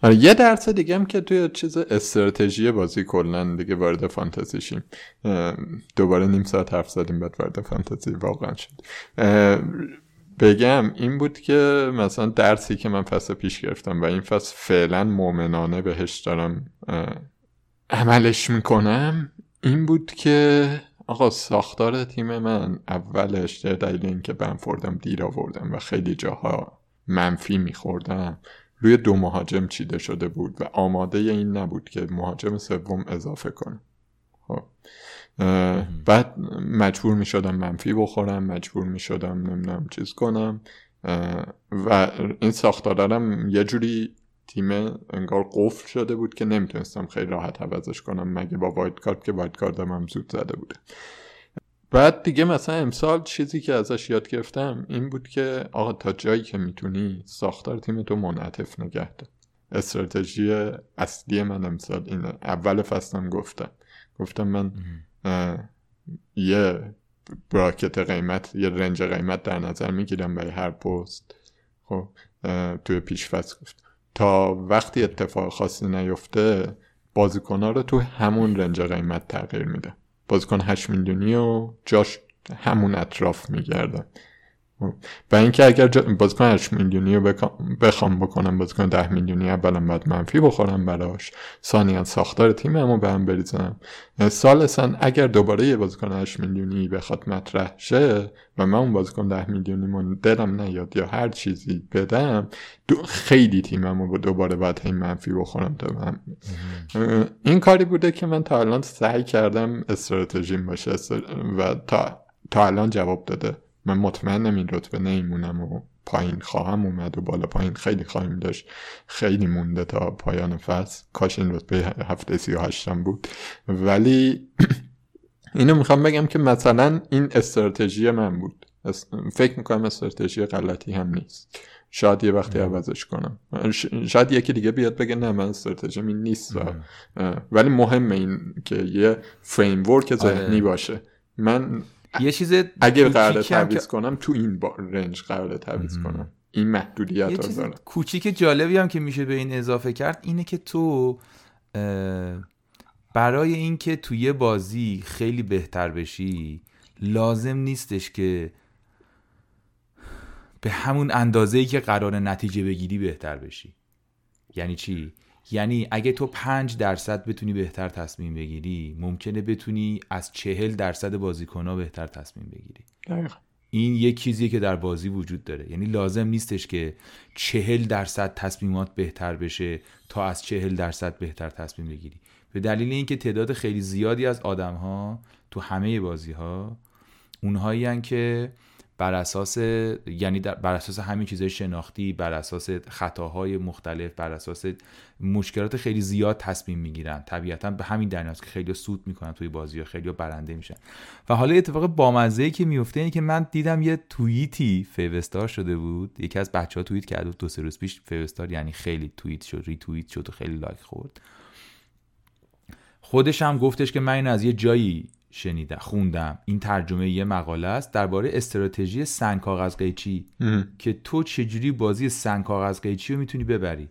آره یه درس دیگه هم که توی چیز استراتژی بازی کلا دیگه وارد فانتزی شیم. دوباره نیم ساعت حرف زدیم بعد وارد فانتزی واقعا شد. بگم این بود که مثلا درسی که من فصل پیش گرفتم و این فصل فعلا مؤمنانه بهش دارم عملش می‌کنم این بود که آقا ساختار تیم من اولش دلیل اینکه بنفوردم دیر آوردم و خیلی جاها منفی میخوردم. روی دو مهاجم چیده شده بود و آماده این نبود که مهاجم سوم اضافه کنه. خب. بعد مجبور می شدم منفی بخورم مجبور می شدم نمی‌دونم چیز کنم. و این ساختارم یه جوری تیم انگار قفل شده بود که نمی‌تونستم خیلی راحت عوضش کنم. مگه با وایت کارت که وایت کارتم هم زود زده بوده. بعد دیگه مثلا امسال چیزی که ازش یاد گرفتم این بود که آقا تا جایی که می‌تونی ساختار تیم تو منعطف نگه استراتژی اصلی من امسال اینه. اول فصلم گفتم. گفتم من یه براکت قیمت یه رنج قیمت در نظر می‌گیرم برای هر پست. خب توی پیش فصل گفت تا وقتی اتفاق خاصی نیفته بازیکنها رو تو همون رنج قیمت تغییر میده. بازیکن 8 میلیونی و جاش همون اطراف میگرده و اینکه اگر بازیکن 8 میلیونی رو بخوام بکنم بازیکن 10 میلیونی اولا باید منفی بخورم براش. ثانیا ساختار تیممو به هم بریزم. سالسا اگر دوباره یه بازیکن 8 میلیونی بخواد مطرح شه و من اون بازیکن 10 میلیونی من دلم نیاد یا هر چیزی بدم خیلی تیممو دوباره باید این منفی بخورم تا من این کاری بوده که من تا الان سعی کردم استراتژیم باشه و تا تا الان جواب داده. من مطمئنم این رتبه نیمونم و پایین خواهم اومد و بالا پایین خیلی خواهیم داشت. خیلی مونده تا پایان فصل. کاش این رتبه هفته سی و هشتم بود. ولی اینو می‌خوام بگم که مثلا این استراتژی من بود. فکر می‌کنم استراتژی غلطی هم نیست. شاید یه وقتی عوضش کنم. شاید یکی دیگه بیاد بگه نه من استراتژی این نیست ولی مهمه این که یه فریم ورک ذهنی آره. باشه. من یه چیز اگه قرار تعویض کنم تو این با رنج قرار تعویض کنم. این محدودیت یه چیز کوچیک جالبی هم که میشه به این اضافه کرد اینه که تو برای اینکه توی بازی خیلی بهتر بشی لازم نیستش که به همون اندازه ای که قرار نتیجه بگیری بهتر بشی. یعنی چی؟ یعنی اگه تو پنج درصد بتونی بهتر تصمیم بگیری ممکنه بتونی از چهل درصد بازیکنها بهتر تصمیم بگیری. دقیقا. این یک چیزیه که در بازی وجود داره. یعنی لازم نیستش که چهل درصد تصمیمات بهتر بشه تا از چهل درصد بهتر تصمیم بگیری. به دلیل اینکه تعداد خیلی زیادی از آدم ها تو همه بازی ها اونهایی که بر اساس یعنی بر اساس همین چیزهای شناختی بر اساس خطاهای مختلف بر اساس مشکلات خیلی زیاد تصمیم می‌گیرن. طبیعتا به همین دلیل که خیلی سود می‌کنن توی بازی ها خیلی برنده میشن. و حالا اتفاق بامزه که میفته اینه که من دیدم یه توییتی فیوستار شده بود. یکی از بچه ها توییت کرد دو سه روز پیش فیوستار یعنی خیلی توییت شد ری توییت شد و خیلی لایک خورد. خودش هم گفتش که من این از یه جایی شنیدم خوندم. این ترجمه یه مقاله است درباره استراتژی سنگ کاغذ قیچی که تو چجوری بازی سنگ کاغذ قیچی رو می‌تونی ببری؟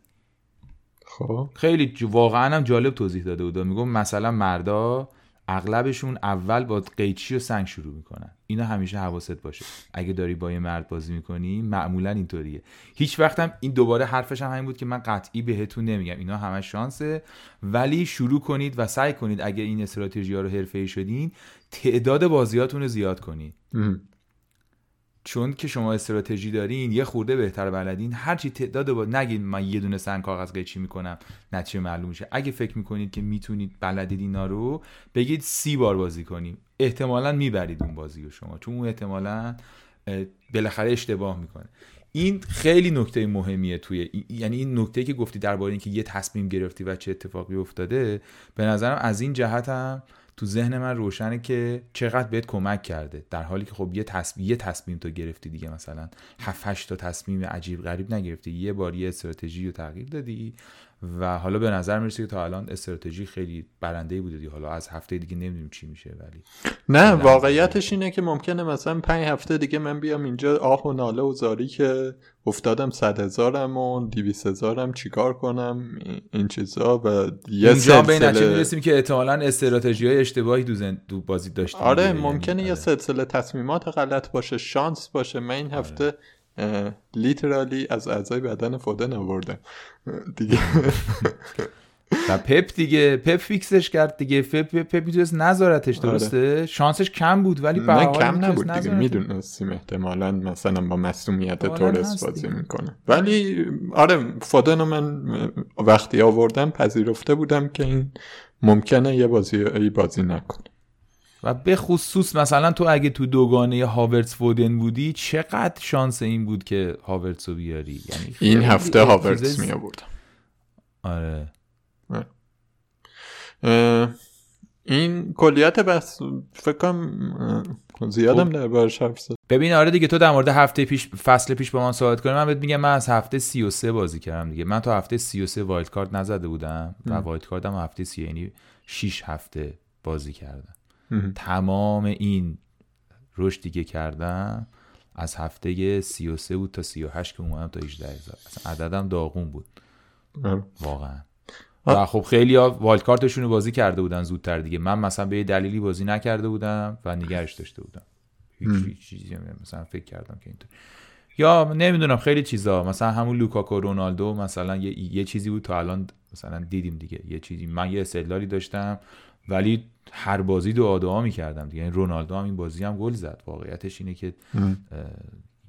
خب. خیلی واقعا هم جالب توضیح داده بود میگم مثلا مردا اغلبشون اول با قیچی و سنگ شروع می‌کنن. اینا همیشه حواست باشه. اگه داری با یه مرد بازی می‌کنی معمولا اینطوریه. هیچ وقتم این دوباره حرفش هم همین بود که من قطعی بهتون نمیگم. اینا همه شانسه. ولی شروع کنید و سعی کنید اگه این استراتژی ها رو حرفه‌ای شدین تعداد بازیاتون رو زیاد کنید. چون که شما استراتژی دارین یه خورده بهتر بلدین. هرچی تعداد با نگید من یه دونه سن کاغذ قیچی می‌کنم نتیجه معلوم میشه اگه فکر می‌کنید که می‌تونید بلدید اینا رو بگید سی بار بازی کنیم. احتمالا می‌برید اون بازی رو شما چون اون احتمالا بالاخره اشتباه می‌کنه. این خیلی نکته مهمیه توی یعنی این نکته که گفتی درباره اینکه یه تصمیم گرفتی و چه اتفاقی افتاده به نظرم از این جهت هم تو ذهن من روشنه که چقدر بهت کمک کرده. در حالی که خب یه تصمیم یه تصمیم تو گرفتی دیگه مثلا 7 8 تا تصمیم عجیب غریب نگرفتی. یه بار یه استراتژی رو تغییر دادی. و حالا به نظر می‌رسه که تا الان استراتژی خیلی برنده بوده دی حالا از هفته دیگه نمی‌دونیم چی میشه ولی نه واقعیتش اینه که ممکنه مثلا پنج هفته دیگه من بیام اینجا آه و ناله و زاری که افتادم صد هزارم و دیویس هزارم چیکار کنم این چیزا و یه اینجا به نتیجه می‌رسیم که احتمالا استراتژی های اشتباهی دو, زن... دو بازی داشتی آره دیگه. ممکنه یعنی یه آره. سلسله تصمیمات غلط باشه شانس باشه من این هفته literally از اعضای بدن فودن آوردم. دیگه. و پپ دیگه پپ fix ش کرد دیگه. پپ پپ, می‌تونست نظارتش آره. درسته؟ شانسش کم بود ولی به کم نبود دیگه. می‌دونستیم احتمالا مثلا با مصدومیت تورس بازی. می‌کنه. ولی آره فودن رو من وقتی آوردم پذیرفته بودم که این ممکنه یه بازی بازی نکنه. و به خصوص مثلا تو اگه تو دوگانه هاورتس فودن بودی چقدر شانس این بود که هاورتس رو بیاری یعنی این هفته هاورتس می آوردم آره این کلیت بس فکر کنم زیادم خب. در بارش حرف زد ببین آره دیگه تو در مورد هفته پیش فصل پیش با من صحبت کنی من بهت میگم من از هفته 33 بازی کردم دیگه من تا هفته 33 wild card نزده بودم و. wild card م هفته 30 یعنی 6 هفته بازی کردم. تمام این رشدی که کردم از هفته 33 بود تا 38 که اومدم تا 18 هزار. اصلا عددم داغون بود. آره. واقعا. و خب خیلی ها wild card شون رو بازی کرده بودن زودتر دیگه. من مثلا به یه دلیلی بازی نکرده بودم و نگهش داشته بودم. هیچ چیزی مثلا فکر کردم که اینطور. یا نمی‌دونم خیلی چیزا. مثلا همون لوکاکو رونالدو مثلا یه, یه چیزی بود تا الان مثلا دیدیم دیگه. یه چیزی من یه استدلالی داشتم ولی هر بازی دعا دعا می‌کردم دیگه. یعنی رونالدو هم این بازی هم گل زد. واقعیتش اینه که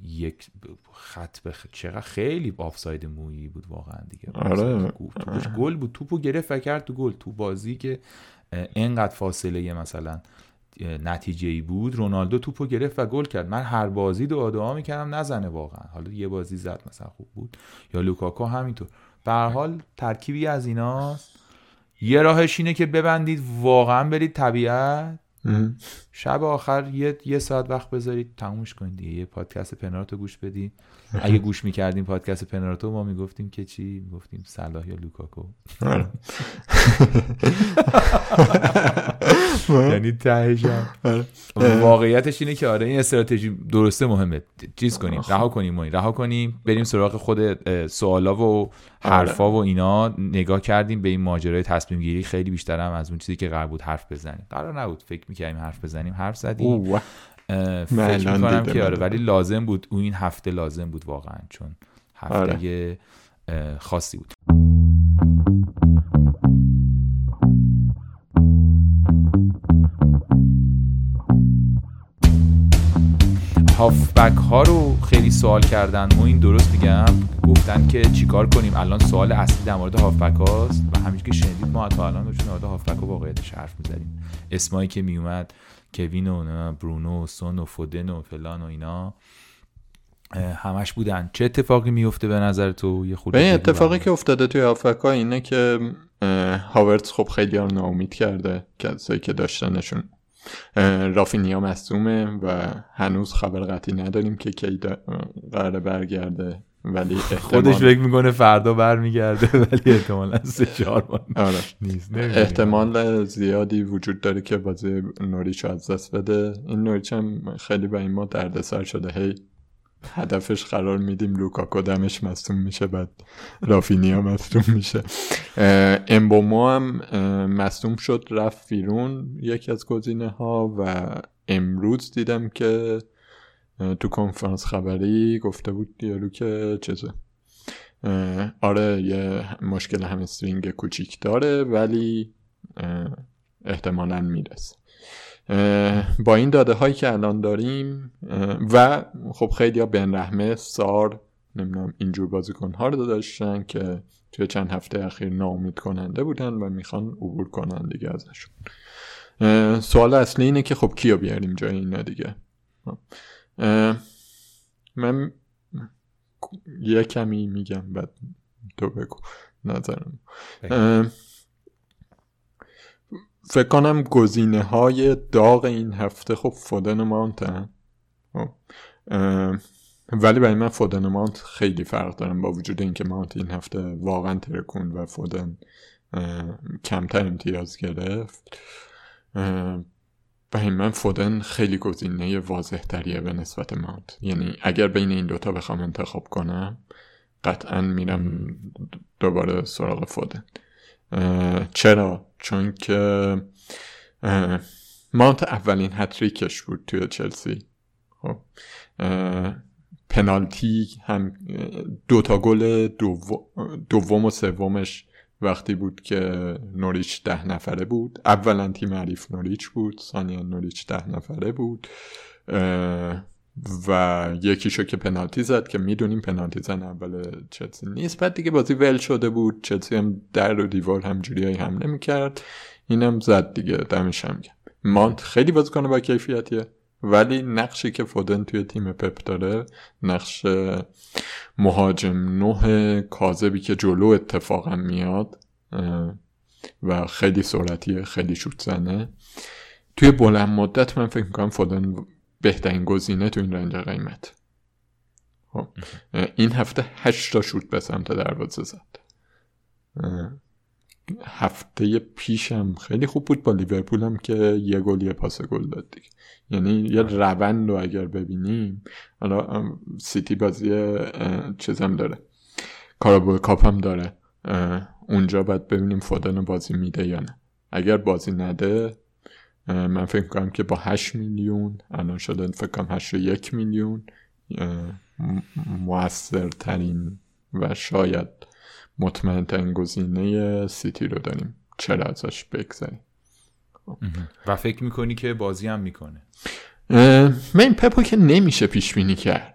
یک خط به خط چقدر خیلی آفساید مویی بود واقعا دیگه. آره. توپش گل بود. توپو گرفت و کرد تو گل. تو بازی که اه، اینقدر فاصله مثلا نتیجه ای بود رونالدو توپو گرفت و گل کرد. من هر بازی دعا دعا می‌کردم نزنه واقعا. حالا یه بازی زد مثلا خوب بود. یا لوکاکو همینطور. به هر حال ترکیبی از ایناست یه راهش اینه که ببندید واقعا برید طبیعت. شب آخر یه, یه ساعت وقت بذارید تمومش کنید دیگه. یه پادکست پنارتو گوش بدید اگه گوش می‌کردیم پادکست پنارتو ما می‌گفتیم که چی؟ می‌گفتیم صلاح یا لوکاکو. آره. یعنی تهش. آره. واقعیتش اینه که آره این استراتژی درسته مهمه چیز کنیم رها کنیم این. رها کنیم بریم سراغ خود سوالا و حرفا و اینا نگاه کردیم به این ماجرای تصمیم گیری خیلی بیشتر هم از اون چیزی که قرار بود حرف بزنیم قرار نبود فکر می‌کردیم حرف بزنیم حرف زدیم فکر می‌کنم که آره. ولی لازم بود اون این هفته لازم بود واقعا چون هفته آره. خاصی بود هافبک ها رو خیلی سوال کردن. ما این درست میگم؟ گفتن که چیکار کنیم؟ الان سوال اصلی در مورد هافبک هاست و همینجور که شنیدید ما تا الان در مورد هافبک ها واقعیتش حرف می‌زدیم. اسمایی که میومد کوین و برونو و سون و فودن و فلان و اینا همش بودن. چه اتفاقی میفته به نظر تو؟ یه به این اتفاقی. که افتاده توی آفریقا اینه که اه، هاورتس خب خیلی ها رو ناامید کرده کسایی که داشتنشون. رافینیا مصومه و هنوز خبر قطعی نداریم که کی قراره برگرده ولی احتمال خودش فکر می‌کنه فردا برمیگرده ولی احتمالا سه چهار ماه آره. نیست. احتمال زیادی وجود داره که بازی نوریچ از دست بده این نوریچ هم خیلی به این ما دردسر شده هی هدفش قرار میدیم لوکاکو دمش مصوم میشه بعد رافینیا مصوم میشه. امبومو هم اه، مصوم شد رفت بیرون یکی از گزینه ها و امروز دیدم که تو کنفرانس خبری گفته بود یارو که چیزه. آره یه مشکل همسترینگ کوچیک داره ولی احتمالا می‌رسه. با این داده هایی که الان داریم و خب خیلی ها بن رحمه سار نمی‌دونم اینجور بازیکن ها رو داشتن که توی چند هفته اخیر ناامید کننده بودن و می‌خوان عبور کنن دیگه ازشون. سوال اصلی اینه که خب کیو بیاریم جای اینا دیگه؟ اه، من یه کمی میگم بعد تو بگو نظرم. فکر کنم گزینه های داغ این هفته خب فودن. خب. اه، ولی برای من فودن و ماونت خیلی فرق دارن با وجود اینکه ماونت این هفته واقعا ترکون و فودن کمتر امتیاز گرفت برای من فودن خیلی گزینه واضح تریه به نسبت ماونت یعنی اگر بین این دوتا بخوام انتخاب کنم قطعا میرم دوباره سراغ فودن چرا چون که مانت اولین هتریکش بود توی چلسی. خب پنالتی هم دوتا گل دوم و سومش وقتی بود که نوریچ ده نفره بود. اولا تیم عریف نوریچ بود ثانیا نوریچ ده نفره بود. و یکیشو که پنالتی زد که می‌دونیم پنالتی زن اول چلسی نیست. بعد دیگه بازی ول شده بود. چلسی هم در و دیوار همجوری حمله می‌کرد اینم زد دیگه. دمش هم مانت خیلی بازیکن با کیفیتیه. ولی نقشی که فودن توی تیم پپ داره نقش مهاجم نه کاذبی که جلو اتفاقا میاد و خیلی سرعتیه خیلی شوت زنه. توی بلند مدت من فکر می‌کنم فودن بهترین گزینه تو این رنج قیمت خب، این هفته هشت تا شوت به سمت دروازه زد. هفته پیشم خیلی خوب بود با لیورپول هم که یه گل یه پاس گل داد دیگه. یعنی یه روند رو اگر ببینیم حالا سیتی بازی چیزم داره. کارابو کاپ هم داره. اونجا باید ببینیم فودن بازی میده یا نه. اگر بازی نده من فکر کنم که با 8 میلیون الان شده فکر کنم 8 یک میلیون موثرترین و شاید مطمئن ترین گزینه سیتی رو داریم. چرا ازش بگذاریم و فکر می‌کنی که بازی هم می‌کنه؟ من پپو که نمیشه پیش بینی کرد.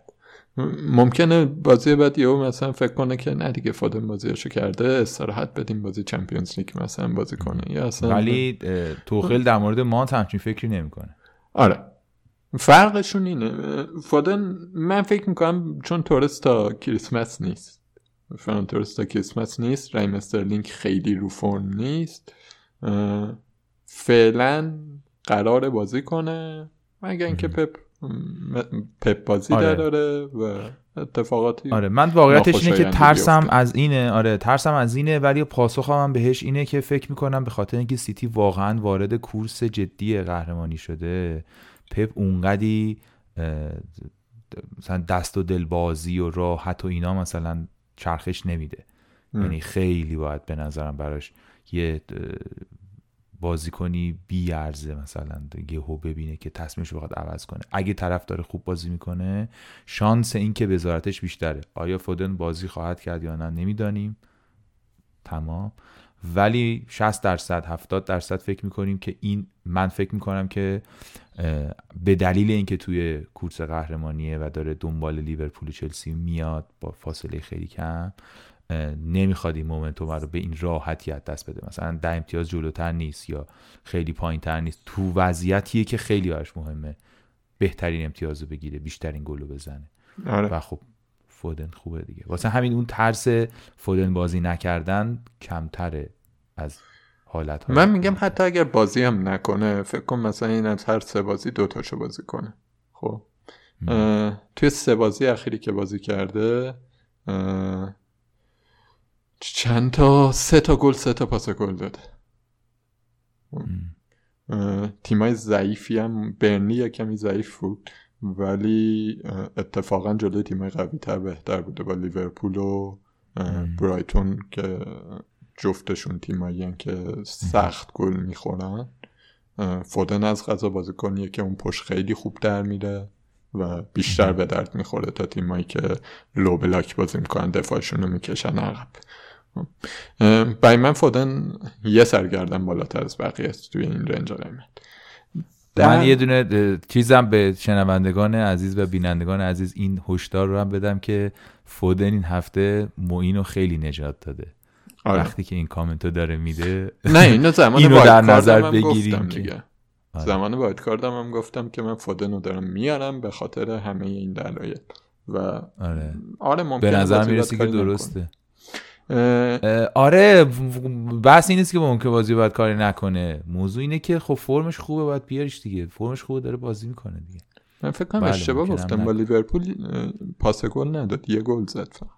ممکنه بازی بعد یهو مثلا فکر کنه که نه دیگه فادن بازیشو کرده استراحت بدیم بازی چمپیونز لیگ مثلا بازی کنه. یا اصلا ولی توخل در مورد ما همچین فکری نمی‌کنه. آره. فرقشون اینه. فادن من فکر می‌کنم چون تورس تا کریسمس نیست. فران تورس تا کریسمس نیست. رحیم استرلینگ خیلی رو فرم نیست. فعلا قرار بازی کنه. مگر اینکه پپ پپ بازی آره. داره و اتفاقاتی آره. من واقعیتش اینه که ترسم از اینه. آره ترسم از اینه ولی پاسخ هم بهش اینه که فکر می‌کنم به خاطر اینکه سیتی واقعا وارد کورس جدی قهرمانی شده پپ اونقدی مثلا دست و دل بازی و راحت و اینا مثلا چرخش نمیده. یعنی خیلی باید به نظرم براش یه بازیکنی بی ارزه مثلا. یهو ببینه که تصمیمش بخواد عوض کنه. اگه طرف داره خوب بازی می‌کنه شانس این که وزارتش بیشتره. آیا فودن بازی خواهد کرد یا نه؟ نمی‌دانیم. تمام. ولی 60 درصد 70 درصد فکر می‌کنیم که این من فکر می‌کنم که به دلیل اینکه توی کورس قهرمانیه و داره دنبال لیورپول و چلسی میاد با فاصله خیلی کم نمی‌خواد این مومنتوم رو به این راحتی از دست بده. مثلا ده امتیاز جلوتر نیست یا خیلی پایین تر نیست. تو وضعیتیه که خیلی براش مهمه بهترین امتیاز رو بگیره بیشترین گل رو بزنه. آره. و خب فودن خوبه دیگه. واسه همین اون ترس فودن بازی نکردن کمتره از حالت ها من میگم حتی اگر بازی هم نکنه فکر کن مثلا این از هر سه بازی دوتاشو بازی کنه. خب. توی سه بازی اخیری که بازی کرده چند تا؟ سه تا گل سه تا پاس گل داده تیمای ضعیفی هم برنی یه کمی ضعیف بود ولی اتفاقا جلوی تیمای قوی تر بهتر بوده با لیورپول و برایتون که جفتشون تیمایی که سخت گل می‌خورن. فودن از غذا بازیکنیه که اون پشت خیلی خوب در میره و بیشتر به درد می‌خوره تا تیمایی که لو بلاک بازی می‌کنن دفاعشون رو می‌کشن عقب. برای من فودن یه سرگردن بالاتر از بقیه است توی این رنج قیمت من یه دونه چیزم به شنوندگان عزیز و بینندگان عزیز این هشدار رو هم بدم که فودن این هفته موین رو خیلی نجات داده. آره. وقتی که این کامنتو داره میده نه اینو زمان اینو در نظر بگیریم که. آره. زمان باید کاردم هم گفتم که من فودن رو دارم میارم به خاطر همه این دلایل. و آره, آره به نظر می‌رسی که درسته. آره بحث این نیست که ممکن بازی باید کاری نکنه. موضوع اینه که خب فرمش خوبه باید بیاریش دیگه. فرمش خوبه داره بازی می‌کنه دیگه. من فکر کنم بله، اشتباه گفتم با لیورپول پاس گل نداد. یه گل زد فقط.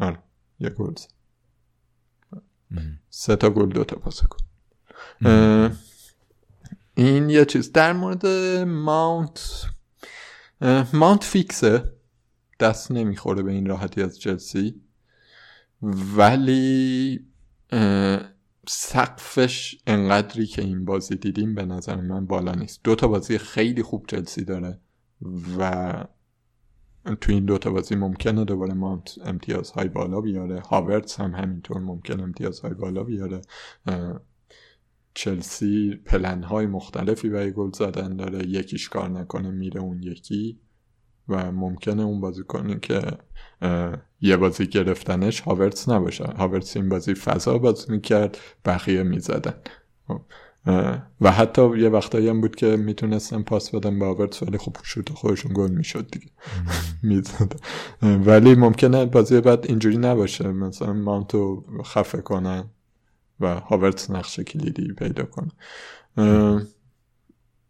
آره یه گل زد. سه تا گل دو تا پاس گل. این یه چیز. در مورد ماونت ماونت فیکسه. دست نمی‌خوره به این راحتی از چلسی. ولی سقفش انقدری که این بازی دیدیم به نظر من بالا نیست. دو تا بازی خیلی خوب چلسی داره و تو این دوتا بازی ممکنه دوباره مانت امتیازهای بالا بیاره. هاورتس هم همینطور ممکن امتیازهای بالا بیاره. چلسی پلنهای مختلفی برای گل زدن داره. یکیش کار نکنه میره اون یکی. و ممکنه اون بازی کنه که یه بازی گرفتنش هاورتس نباشه. هاورتس این بازی فضا بازی می‌کرد بقیه می‌زدن. خب، و حتی یه وقتایی هم بود که می‌تونستن پاس بدن به هاورتس ولی خب شوت خودشون گل می‌شد دیگه. می‌زدن ولی ممکنه بازی بعد اینجوری نباشه. مثلا مانتو خفه کنن و هاورتس نقش کلیدی پیدا کنه.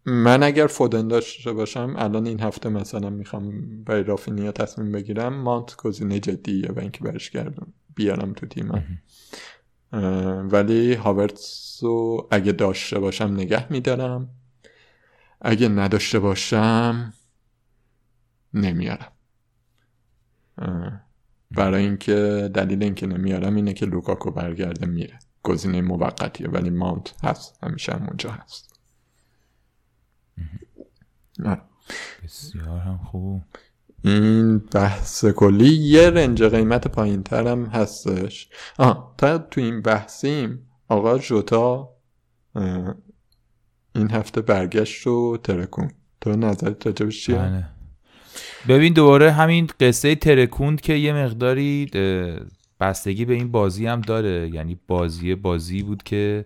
من اگر فودن داشته باشم الان این هفته مثلا می‌خوام برای رافینیا تصمیم بگیرم مانت گزینه جدیه و اینکه برش گردم بیارم تو تیمم. ولی هاورتس رو اگه داشته باشم نگه میدارم. اگه نداشته باشم نمیارم. برای اینکه دلیل اینکه نمیارم اینه که لوکاکو برگرده میره. گزینه موقتیه ولی مانت هست. همیشه هم اونجا هست. بسیار هم خوب. این بحث کلی یه رنج قیمت پایین ترم هستش. آه تا تو این بحثیم آقا جوتا این هفته برگشت رو ترکون تو نظرت راجبش چیه؟ بله. ببین دوباره همین قصه ترکوند که یه مقداری بستگی به این بازی هم داره. یعنی بازی بازی بود که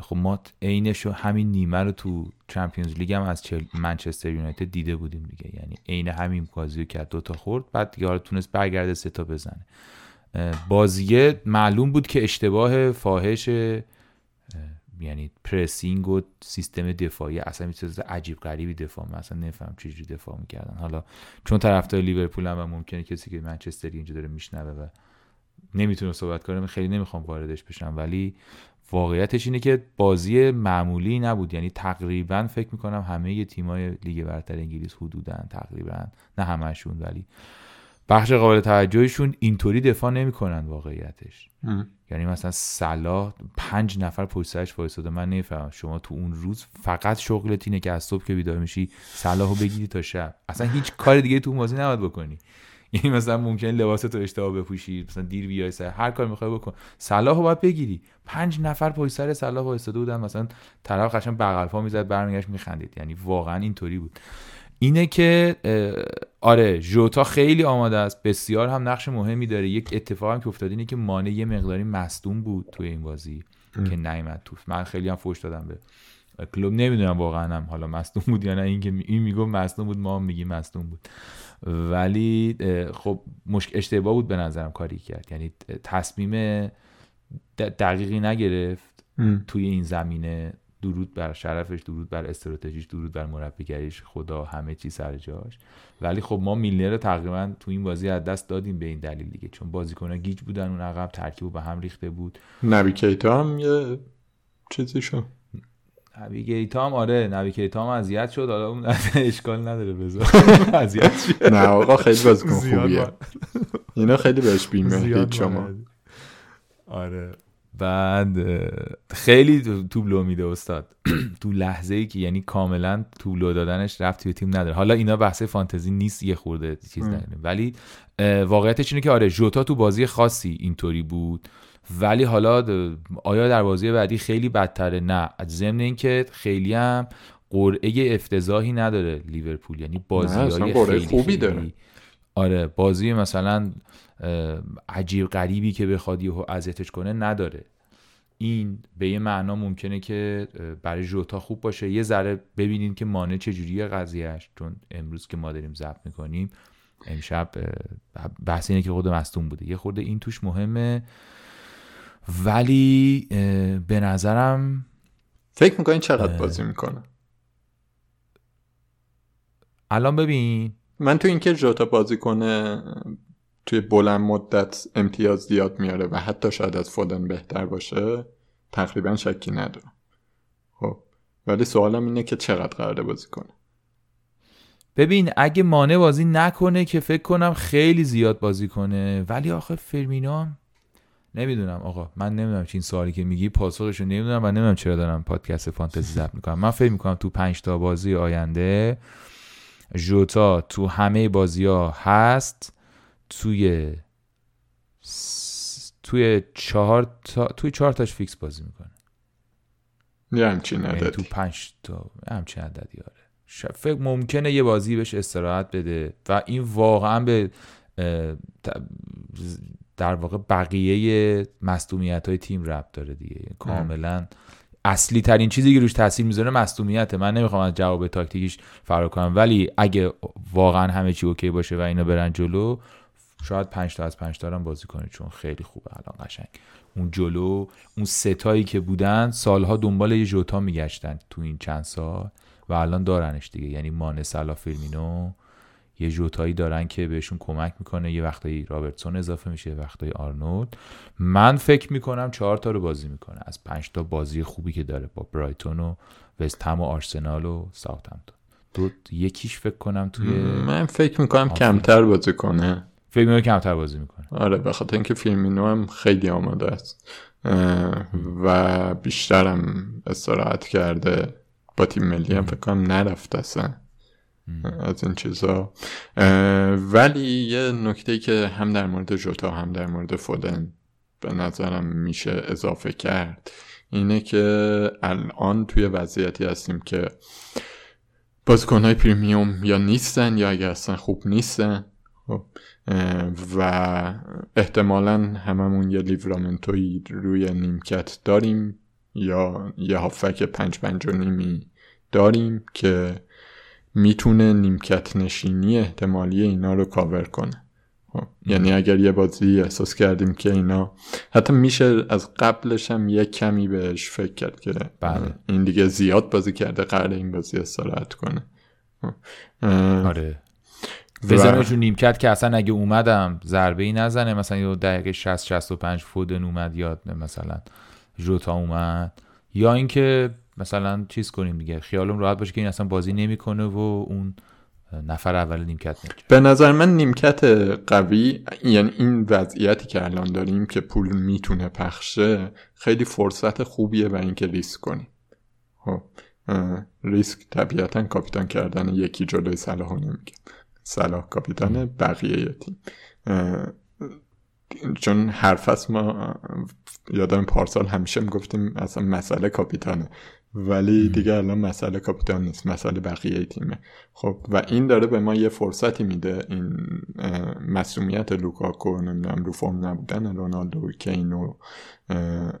خب ما عینش همین نیمه رو تو چمپیونز لیگ هم از منچستر یونایتد دیده بودیم دیگه. یعنی عین همین بازی رو کرد دوتا خورد بعد دیگه تونست برگرده سه تا بزنه. بازیه معلوم بود که اشتباه فاحش یعنی پرسینگ و سیستم دفاعی اصلا می‌تونست عجیب غریبی دفاع مثلا نفهم چجوری دفاع می‌کردن. حالا چون طرفدار لیورپول هم و ممکنه کسی که منچستری اینجا داره میشنوه و نمی‌تونه صحبت کنه خیلی نمی‌خوام واردش بشم. ولی واقعیتش اینه که بازی معمولی نبود. یعنی تقریبا فکر می‌کنم همه تیمای لیگ برتر انگلیس حدودن تقریبا نه همشون ولی بخش قابل توجهشون اینطوری دفاع نمی‌کنن واقعیتش. یعنی مثلا صلاح پنج نفر پشت سرش وایساده من نمی‌فهمم. شما تو اون روز فقط شغلت اینه که از صبح که بیدار میشی صلاحو بگیری تا شب. اصلا هیچ کار دیگه تو بازی نباید بکنی. یعنی مثلا ممکن لباس تو اشتباه بپوشی مثلا دیر بیای سر هر کار می‌خوای بکن. صلاح باید بگیری. پنج نفر پشت سر صلاح وایساده بودن مثلا طرف قشنگ بغل پا می‌زد برمیگشت میخندید. یعنی واقعا اینطوری بود. اینه که آره جوتا خیلی آماده است. بسیار هم نقش مهمی داره. یک اتفاقی که افتاد اینه که مانع یه مقداری مصدوم بود توی این بازی که نیومد تو. من خیلی هم فوش دادم به کلوب. نمی‌دونم واقعا هم حالا مصدوم بود یا نه. اینکه این میگم مصدوم بود ما هم میگیم مصدوم بود. ولی خب اشتباه بود به نظرم کاری کرد. یعنی تصمیم دقیقی نگرفت توی این زمینه. درود بر شرفش درود بر استراتژیش درود بر مربیگریش. خدا همه چی سر جاش. ولی خب ما میلنر رو تقریبا تو این بازی از دست دادیم به این دلیل دیگه. چون بازیکن‌ها گیج بودن اون عقب ترکیب به هم ریخته بود. نبی کیتا هم یه چیزی شد نبی کیتا هم آره نبی کیتا هم اذیت شد. حالا اون اشکال نداره بذار. اذیت نه آقا خیلی بازیکن خوبیه. اینا خیلی بهش بیمه شما. آره. بعد خیلی توبلو میده استاد. تو لحظه ای که یعنی کاملا توبلو دادنش رفت به تیم نداره. حالا اینا بحث فانتزی نیست یه خورده چیز نداره ولی واقعیتش اینه که آره جوتا تو بازی خاصی اینطوری بود. ولی حالا آیا در بازی بعدی خیلی بدتره؟ نه. ضمن اینکه خیلی هم قرعه افتضاحی نداره لیورپول. یعنی بازی های خیلی خوبی داره. آره بازی مثلا عجیب غریبی که بخواد یهو اذیتش کنه نداره. این به یه معنا ممکنه که برای جوتا خوب باشه. یه ذره ببینین که مانع چجوریه قضیهش چون امروز که ما داریم ضبط می‌کنیم امشب بحث اینه که خود مستون بوده. یه خورده این توش مهمه. ولی به نظرم فکر می‌کنین چقدر بازی می‌کنه؟ الان ببین. من تو اینکه جوتا بازی کنه توی بلند مدت امتیاز زیاد میاره و حتی شاید از فودن بهتر باشه تقریبا شکی ندارم. خب ولی سوالم اینه که چقدر قراره بازی کنه. ببین اگه مانع بازی نکنه که فکر کنم خیلی زیاد بازی کنه. ولی آخه فرمینو نمی‌دونم آقا من نمی‌دونم چه این سوالی که میگی پاسخش رو نمی‌دونم و نمی‌دونم چرا دارم پادکست فانتزی ضبط می‌کنم. من فکر می‌کنم تو پنج تا بازی آینده جوتا تو همه بازی ها هست. توی توی چهار تا توی چهار تاش فیکس بازی می‌کنه. یه همچین یعنی عددی. تو پنج تا همچین عددی آره. فکر ممکنه یه بازی بهش استراحت بده و این واقعا به در واقع بقیه مصدومیت های تیم ربط داره دیگه. یعنی کاملا اصلی ترین چیزی که روش تاثیر می‌ذاره مصدومیته. من نمی‌خوام از جواب تاکتیکیش فرار کنم ولی اگه واقعا همه چی okay باشه و اینا برن جلو شاید پنج تا از پنج تا رو هم بازی کنه چون خیلی خوبه الان قشنگ. اون جلو اون سه تایی که بودن سالها دنبال یه جوتا میگشتن تو این چند سال و الان دارنش دیگه. یعنی مانه صلاح فیرمینو یه جوتایی دارن که بهشون کمک می‌کنه. یه وقتایی رابرتسون اضافه میشه یه وقتایی آرنولد. من فکر می‌کنم چهار تا رو بازی می‌کنه. از پنج تا بازی خوبی که داره با برایتون و وستهم و آرسنال و ساوثهمپتون دو یکیش فکر کنم توی من فکر می‌کنم آفرین. کمتر بازی کنه. فکر می‌کنم کمتر بازی می‌کنه. آره به خاطر اینکه فیلمینو هم خیلی آماده است. و بیشترم استراحت کرده. با تیم ملی هم فکر کنم نرفت اصلا. از این چیزا. ولی یه نکته که هم در مورد جوتا هم در مورد فودن به نظرم میشه اضافه کرد اینه که الان توی وضعیتی هستیم که بازیکنهای پریمیوم یا نیستن یا اگر اصلا خوب نیستن خب، و احتمالا هممون یه لیورامنتوی روی نیمکت داریم یا یه هافک پنج پنج و نیمی داریم که می‌تونه نیمکت نشینی احتمالی اینا رو کاور کنه. خب، یعنی اگر یه بازی احساس کردیم که اینا حتی میشه از قبلش هم یه کمی بهش فکر کرد که بله. این دیگه زیاد بازی کرده قراره این بازی استراحت کنه. خب، آره. و- بزنشون نیمکت که اصلا اگه اومدم ضربه ای نزنه مثلا یه دقیقه 60 65 فودن اومد یا مثلا جوتا اومد. یا اینکه مثلا چیز کنیم دیگه خیالم راحت باشه که این اصلا بازی نمی‌کنه و اون نفر اول نیمکت میشه به نظر من نیمکت قوی یعنی این وضعیتی که الان داریم که پول می‌تونه پخشه خیلی فرصت خوبیه و اینکه ریسک کنیم. خب ریسک طبیعتا کاپیتان کردن یکی جلوی صلاح نمیگه. صلاح کاپیتان بقیه یه تیم چون هر فصل ما یادم پارسال همیشه می‌گفتیم اصلا مسئله کاپیتانه. ولی دیگه الان مسئله کاپیتان نیست مسئله بقیه تیمه. خب و این داره به ما یه فرصتی میده. این مسئولیت لوکاکو نمی‌دونم رو فرم نبودن رونالدو و کین و اه،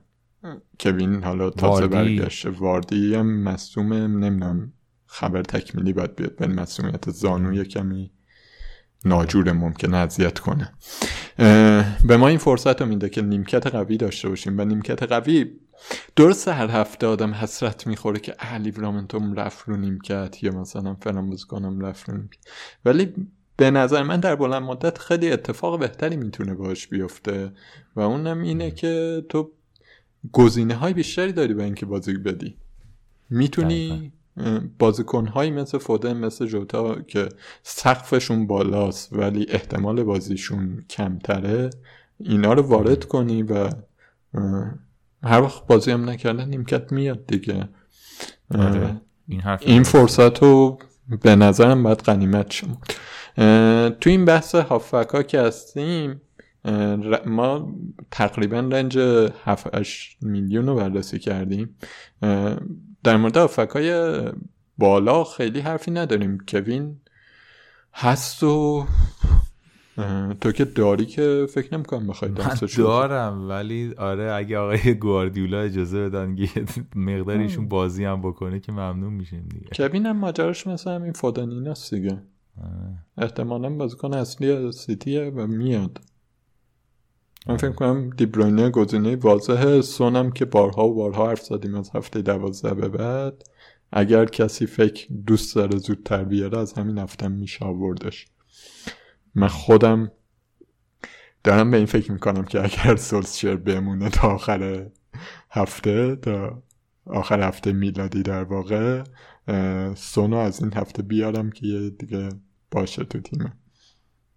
کوین حالا تازه. برگشته. واردی هم مصوم نمی‌دونم خبر تکمیلی باید بیاد ولی مسئولیت زانو کمی ناجور ممکنه اذیت کنه. به ما این فرصت رو میده که نیمکت قوی داشته باشیم. و نیمکت قوی درست هر هفته آدم حسرت می‌خوره که اه لیورامنتوم رفت رو نیمکت یا مثلا فلان بازیکنم رفت رو نیمکت. ولی به نظر من در بلند مدت خیلی اتفاق بهتری می‌تونه باش بیفته و اونم اینه که تو گزینه های بیشتری داری به اینکه بازی بدی. می‌تونی بازیکن هایی مثل فودن مثل جوتا که سقفشون بالاست ولی احتمال بازیشون کمتره اینا رو وارد کنی و هر وقت بازی هم نکردن نیمکت میاد دیگه. آره. این حرف این فرصت رو به نظرم باید قنیمت شما تو این بحث هافک ها که هستیم ما تقریبا رنج 7 میلیون رو بررسی کردیم. در مورد هافک های بالا خیلی حرفی نداریم. کوین هست و تو که داری که فکر نمی‌کنم بخوای من دارم ولی آره اگه آقای گواردیولا اجازه بدن یه مقداریشون بازی هم بکنه که ممنون میشیم دیگه. کوین هم ماجراش مثل همین فودانیناست دیگه. آره. احتمالا بازیکن اصلی سیتیه و میاد. من فکر کنم دیبروینه گزینه واضحه. سونم که بارها و بارها حرف زدیم از هفته دوازده به بعد. اگر کسی فکر دوست داره زودتر بیاره از همین هفته میشه آوردش. من خودم دارم به این فکر می‌کنم که اگر سولشر بمونه تا آخر هفته تا آخر هفته میلادی در واقع سونو از این هفته بیارم که یه دیگه باشه تو تیمه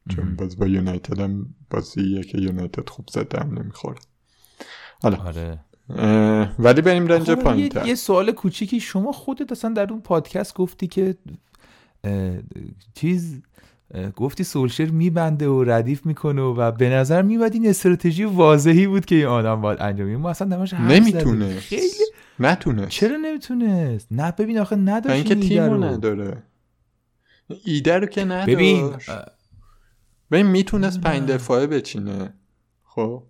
چون باز با یونایتد هم بازیه که یونایتد خوب زده هم نمی‌خوره. حالا آره. ولی بریم رنج خب، پایین یه, یه سوال کوچیکی شما خودت اصلا در اون پادکست گفتی که چیز گفتی سولشر میبنده و ردیف می‌کنه و به نظر میاد این استراتژی واضحی بود که این آدم باید انجام. ما اصلا نماش. نمی‌تونه خیلی نتونه چرا نمی‌تونست؟ نه ببین آخه نداشت اینکه تیمو رو. نداره. ایده رو که نداره ببین ببین می‌تونست پنج. دفاعه بچینه. خب؟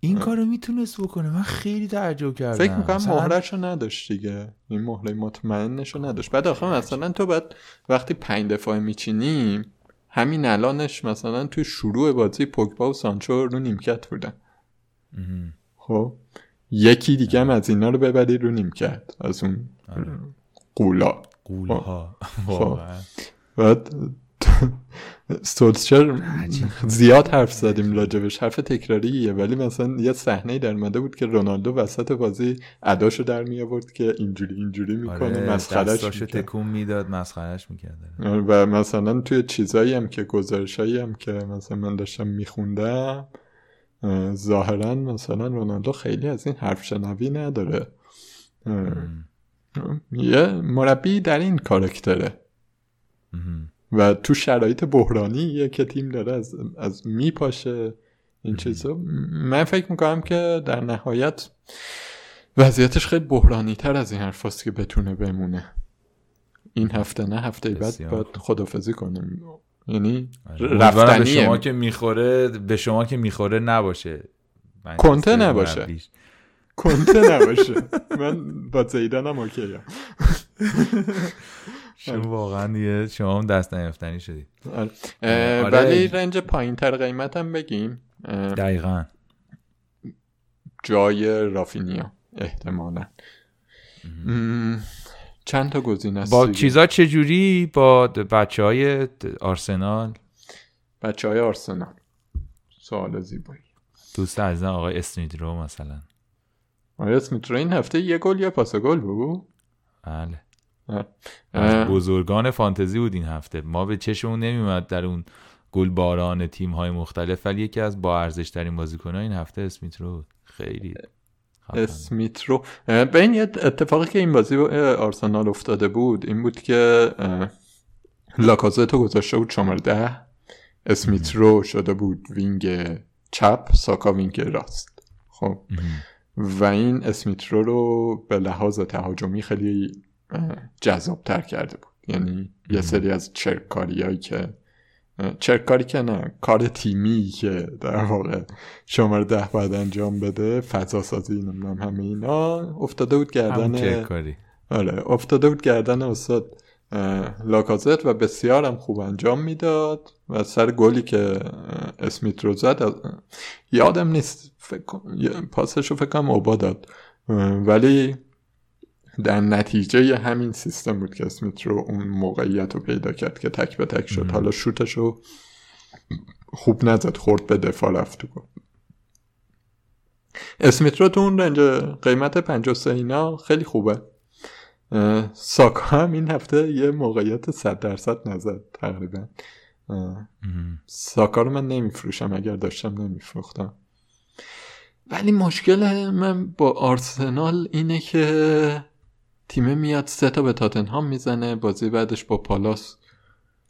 این کارو می‌تونست بکنه. من خیلی تعجب کردم. فکر می‌کنم مثلا مهرش رو نداشت دیگه. این مهره مطمئنش رو نداشت. بعد آخه مثلا تو باید وقتی پنج دفاعه میچینی همین الانش مثلا تو شروع بازی پوگبا و سانچو رو نیمکت بودن. خب یکی دیگه هم از اینا رو ببری رو نیمکت از اون آره. قولا قولها خب. سولشر زیاد حرف زدیم راجبش. حرف تکراریه. ولی مثلا یه صحنه در اومده بود که رونالدو وسط بازی اداشو در می آورد که اینجوری اینجوری می‌کنه آره می‌کنه تکون می‌داد مسخرش می‌کرد. و مثلا توی چیزایی هم که گزارشایی هم که مثلا من داشتم میخوندم ظاهرا مثلا رونالدو خیلی از این حرف شنوی نداره. یه مربی در این کارکتره و تو شرایط بحرانیه که تیم داره از, از میپاشه. این چیزا. من فکر می‌کنم که در نهایت وضعیتش خیلی بحرانی تر از این حرف که بتونه بمونه. این هفته نه هفته بعد باید خدافزی کنیم. یعنی به رفتنیه شما که می‌خوره به شما که می‌خوره نباشه. کنته نباشه. کنته نباشه. من با زیدانم اوکی شما واقعا دیگه شما هم دست نیافتنی شدید آره. آره. ولی رنج پایین تر قیمت هم بگیم. دقیقا. جای رافینیا احتمالا. چند تا گزینه است با دیگه. چیزا چجوری؟ با بچه های آرسنال؟ بچه های آرسنال. سوال زیبایی. دوست عزیزم آقای اسمیدرو مثلا. آیا اسمیت رو این هفته یه گل یا پاس گل بود؟ بله. از بزرگان فانتزی بود این هفته. ما به چشمون نمیومد در اون گلباران تیم های مختلف ولی یکی از با ارزش ترین بازیکن این هفته اسمیت رو بود. خیلی. اسمیت رو. به این اتفاقی که این بازی با آرسنال افتاده بود این بود که لاکازتو گذاشته بود شماره ده. اسمیت رو شده بود wing چپ ساکا wing راست. خب. و این اسمیت رو رو به لحاظ تهاجمی خیلی جذاب تر کرده بود. یعنی یه سری از چرکاری هایی که چرکاری که نه کار تیمی که در واقع شماره ده باید انجام بده فضا سازی نمی‌دونم همه اینا. افتاده بود گردن آره افتاده بود گردن استاد لاکازت و بسیار هم خوب انجام می‌داد و سر گلی که اسمیت رو زد از- یادم نیست فکر پاسش رو فکر کنم اوبا داد. ولی در نتیجه همین سیستم بود که اسمیت رو اون موقعیت رو پیدا کرد که تک به تک شد. حالا شوتش رو خوب نزد خورد به دفاع رفت تو. اسمیت رو تو اون رنج قیمت 53 اینا خیلی خوبه. ساکا هم این هفته یه موقعیت 100 درصد نزد تقریبا. ساکا رو من نمیفروشم اگر داشتم نمیفروختم. ولی مشکل من با آرسنال اینه که تیمه میاد سه تا به تاتنهام می‌زنه بازی بعدش با پالاس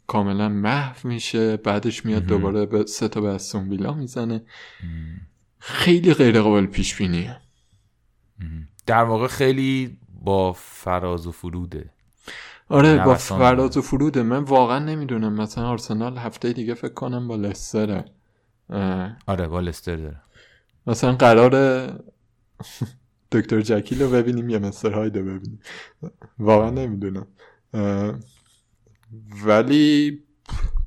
کاملا محو میشه بعدش میاد دوباره به سه تا به استون ویلا می‌زنه. خیلی غیر قابل پیش بینیه در واقع خیلی با فراز و فروده. آره با فراز و فروده. من واقعا نمی‌دونم. مثلا آرسنال هفته دیگه فکر کنم با لستره. آره با لستر داره. مثلا قرار دکتر جکیل رو ببینیم یا مستر هاید رو ببینیم. واقعا نمی‌دونم. ولی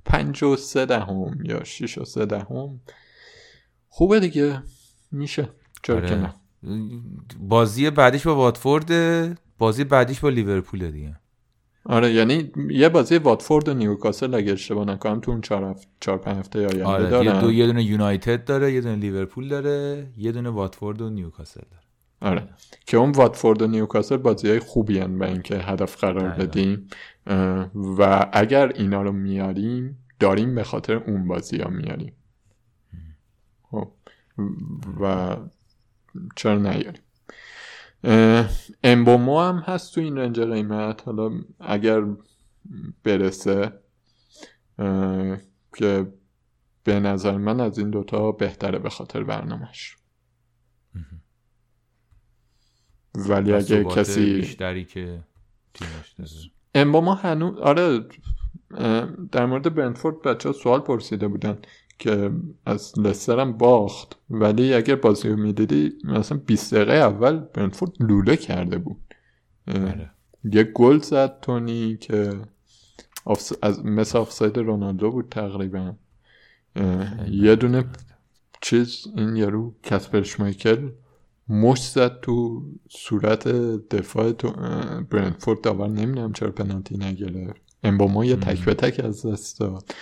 پنج و سه دهم یا شیش و سه دهم خوبه دیگه. میشه. چرا آره. که نه بازی بعدیش با واتفورد بازی بعدیش با لیورپول دیگه. آره یعنی یه بازی واتفورد و نیوکاسل اگه اشتباه نکنم تو اون چهار هفت چهار پنج هفته آینده آره دارن یه, دو یه دونه یونایتد داره یه دونه لیورپول داره یه دونه واتفورد و نیوکاسل داره. آره. که اون واتفورد و نیوکاسل بازی های خوبی هن به اینکه هدف قرار دقیقا. بدیم. و اگر اینا رو میاریم داریم به خاطر اون بازی ها میاریم. خب. و چرا نیاریم؟ امبومو هم هست تو این رنج قیمت. حالا اگر برسه که به نظر من از این دوتا بهتره به خاطر برنامهش ولی اگه کسی بیشتری که امبوما هنوز آره در مورد برنفورد بچه ها سوال پرسیده بودن که از لستر هم باخت. ولی اگر بازی رو می‌دیدی مثلا 20 دقیقه اول برنفورد لوله کرده بود. آره. یه گل زد تونی که از مثل آفساید رونالدو بود تقریبا. یه دونه چیز این یارو کسپر شمایکل مش زد تو صورت دفاع تو برنفورد داور نمی‌دونم چرا پنالتی نگرفت. امباما یه تک به تک از دست داد.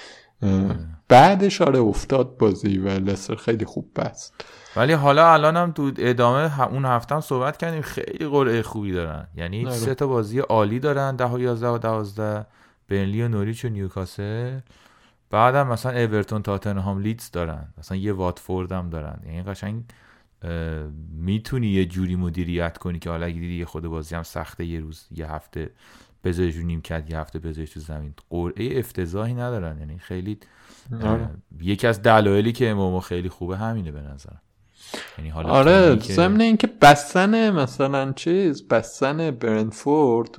بعدش آره افتاد بازی و لستر خیلی خوب بست. ولی حالا الان هم تو ادامه اون هفته هم صحبت کردیم خیلی قرعه خوبی دارن. یعنی آره. سه تا بازی عالی دارن ده و یازده و دوازده برنلی و نوریچ و نیوکاسل. بعدم مثلا اورتون تاتنهام لیدز دارن. مثلا یه واتفورد هم دارن. یعنی قشنگ می‌تونی یه جوری مدیریت کنی که حالا اگه دیدی یه خود بازی هم سخته یه روز یه هفته بذاریش رو نیمکت یه هفته بذاریش تو زمین قرعه افتضاحی ندارن یعنی خیلی. یکی از دلایلی که امامو خیلی خوبه همینه به نظر یعنی حالا آره ضمن اینکه بستن مثلا چیز بستن برنفورد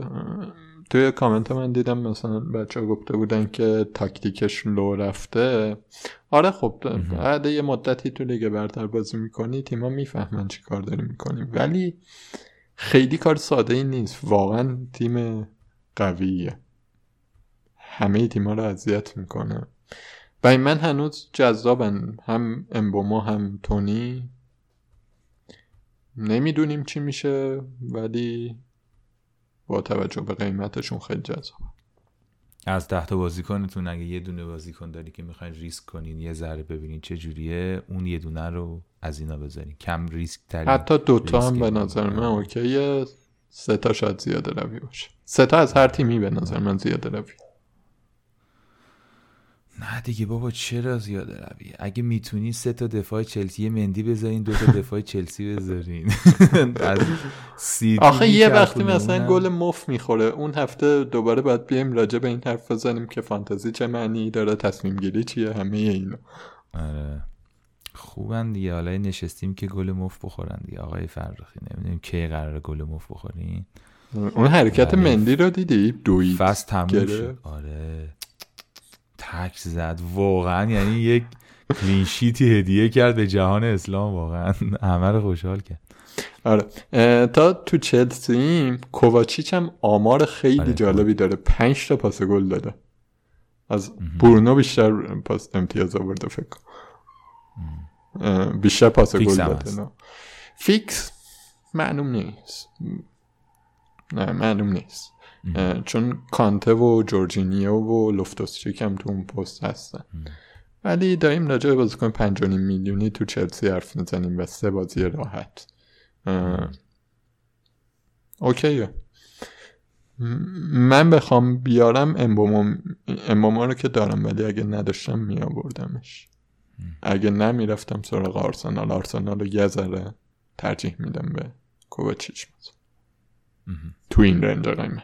توی کامنت من دیدم مثلا بچه ها گفته بودن که تاکتیکش لو رفته. آره خب بعد یه مدتی تو لیگ برتر بازی می‌کنی تیما می‌فهمن چی کار داری می‌کنی ولی خیلی کار ساده ای نیست. واقعا تیم قویه. همه تیما رو اذیت می‌کنه. و من هنوز جذابن. هم امبوما هم تونی. نمی‌دونیم چی میشه ولی با توجه به قیمتشون خیلی جذاب. از ده تا بازیکنتون اگه یه دونه بازیکن داری که می‌خواین ریسک کنین یه ذره ببینین چه جوریه اون یه دونه رو از اینا بذارین. کم ریسک ترین حتی دوتا هم به نظر من اوکیه سه تا شاید زیاده روی باشه. سه تا از هر تیمی به نظر من زیاده روی. نه دیگه بابا چرا زیاده روی؟ اگه می‌تونی سه تا دفاع چلسی مندی بذارین دو تا دفاع چلسی بذارین. آخه یه وقتی مثلا گل مف می‌خوره اون هفته دوباره باید بیایم راجع به این حرف بزنیم که فانتزی چه معنی داره تصمیم گیری چیه همه اینو آره. خوبن دیگه. حالا نشستیم که گل مف بخورن دیگه. آقای فرخی نمی‌دونیم کی قرار گل مف بخورین. اون حرکت مندی رو دیدی؟ دوید فست تموم شد. آره. تک زد. واقعا یعنی یک کلینشیتی هدیه کرد به جهان اسلام. واقعا همه رو خوشحال کرد. آره. تا تو چلسی کوواچیچ هم آمار خیلی آره. جالبی داره. پنج تا پاس گل داده. از برونو بیشتر پاس امتیاز آورده فکر بیشتر پاس گل داده. فیکس معلوم نیست. نه معلوم نیست. چون کانته و جورجینیو و لفتوسچیک هم تو اون پست هستن. ولی داریم راجع به بازیکن 5 میلیونی تو چلسی حرف می‌زنیم و سه بازی راحت. اوکیه. من بخوام بیارم امبوما رو که دارم ولی اگه نداشتم میآوردمش. اگه نمی‌رفتم سراغ آرسنال آرسنال رو یه ذره ترجیح میدم به کوواچیچ تو این range قیمت.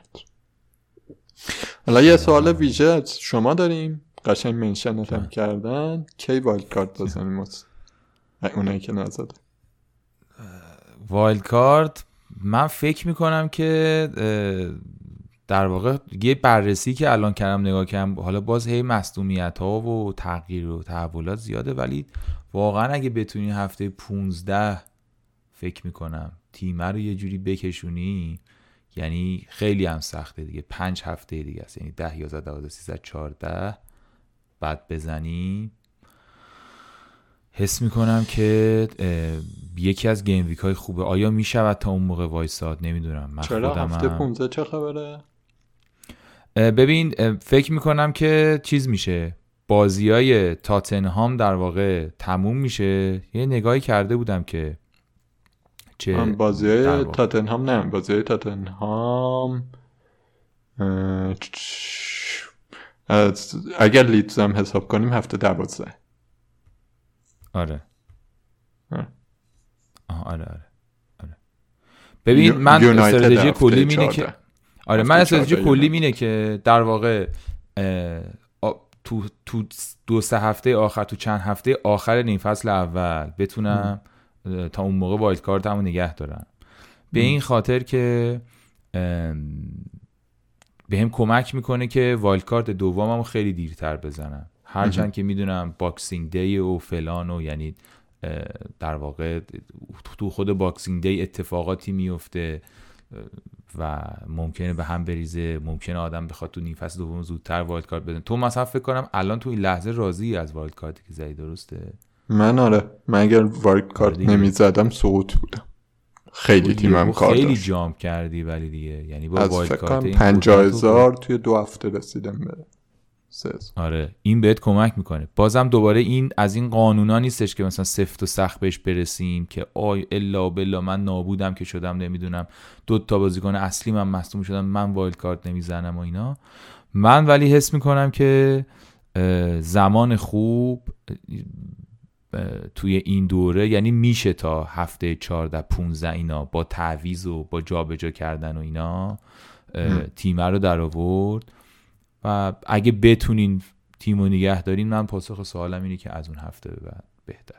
حالا یه سوال ویژه از شما داریم. قشنگ mention ت هم کردن. کی wild card بزنیم اونایی که نزده؟ wild card من فکر می‌کنم که در واقع یه بررسی که الان کردم نگاه کردم حالا باز هی مصدومیت ها و تغییر و تحولات زیاده ولی واقعا اگه بتونی هفته 15 فکر می‌کنم تیمه رو یه جوری بکشونی یعنی خیلی هم سخته دیگه. پنج هفته دیگه است. یعنی ده یازده دوازده سیزده چارده بعد بزنی حس می‌کنم که یکی از گیم ویک های خوبه. آیا می‌شود تا اون موقع وایساد؟ نمی‌دونم. من چرا؟ هفته 15 چه خبره؟ ببین فکر می‌کنم که چیز میشه. بازی های تاتنهام در واقع تموم میشه. یه نگاهی کرده بودم که چه بازی تاتنهام نه بازی تاتنهام اگر لیدز هم حساب کنیم هفته دوازده. آره. آره آره آره. ببین من استراتژی کلی اینه که آره من استراتژی کلی اینه که در واقع تو تو دو سه هفته آخر تو چند هفته آخر نیم فصل اول بتونم تا اون موقع wildcard مو نگه دارم به این خاطر که به هم کمک می‌کنه که wildcard دوممو خیلی دیرتر بزنم. هرچند که می‌دونم Boxing Day و فلان و یعنی در واقع تو خود Boxing Day اتفاقاتی میفته و ممکنه به هم بریزه ممکنه آدم بخواد تو نیم فصل دوم زودتر wildcard بزنه. تو مثلا فکر کنم الان تو این لحظه راضی از wildcard ی که زدی درسته؟ من آره من اگر wildcard نمی‌زدم سقوط بودم. خیلی تیمم کار خیلی jump کردی ولی دیگه. یعنی با wildcard 50000 توی دو هفته رسیدم به آره این بهت کمک می‌کنه. بازم دوباره این از این قانونا نیستش که مثلا سفت و سخت بهش برسیم که آی الا بلا من نابودم که شدم نمی‌دونم. دو تا بازیکن اصلی من مصدوم شدم من وایلد کارت نمی‌زنم و اینا. من ولی حس می‌کنم که زمان خوب توی این دوره یعنی میشه تا هفته 14 15 اینا با تعویز و با جابجا کردن و اینا تیمه رو در آورد. و اگه بتونین تیم و نگه دارین من پاسخ سوالم اینه که از اون هفته به بعد بهتر.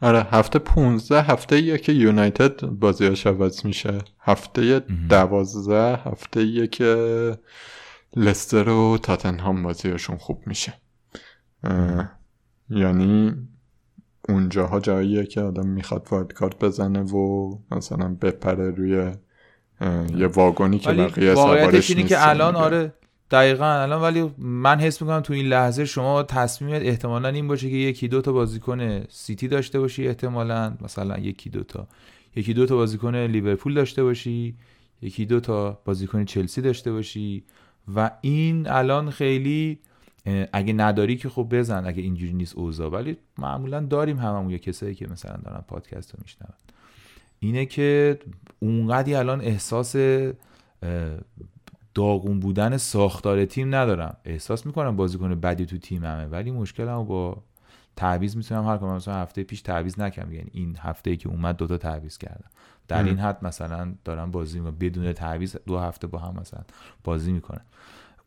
آره هفته 15 هفته ایه که یونایتد بازیاش عوض میشه. هفته دوازده هفته ایه که لستر و تاتنهام بازیاشون خوب میشه. یعنی اونجاها جاییه که آدم می‌خواد wildcard بزنه و مثلا بپره روی یه واگونی که بقیه سوارش اینه که الان آره دقیقا الان ولی من حس می‌کنم تو این لحظه شما تصمیمت احتمالا این باشه که یکی دو تا بازیکن سیتی داشته باشی احتمالا مثلا یکی دو تا. یکی دو تا بازیکن لیورپول داشته باشی یکی دو تا بازیکن چلسی داشته باشی و این الان خیلی اگه نداری که خب بزن اگه اینجوری نیست اوضاع. ولی معمولا داریم هممون یه کسایی که مثلا دارن پادکست رو میشنون. اینه که اونقدی الان احساس داغون بودن ساختار تیم ندارم. احساس می‌کنم بازیکن بدی تو تیممه ولی مشکلمو با تعویض می‌تونم حل کنم. مثلا هفته پیش تعویض نکردم. یعنی این هفته ای که اومد دوتا تعویض کردم. در این حد مثلا دارم بازی می‌کنم. بدون تعویض دو هفته با هم مثلا بازی می‌کنم.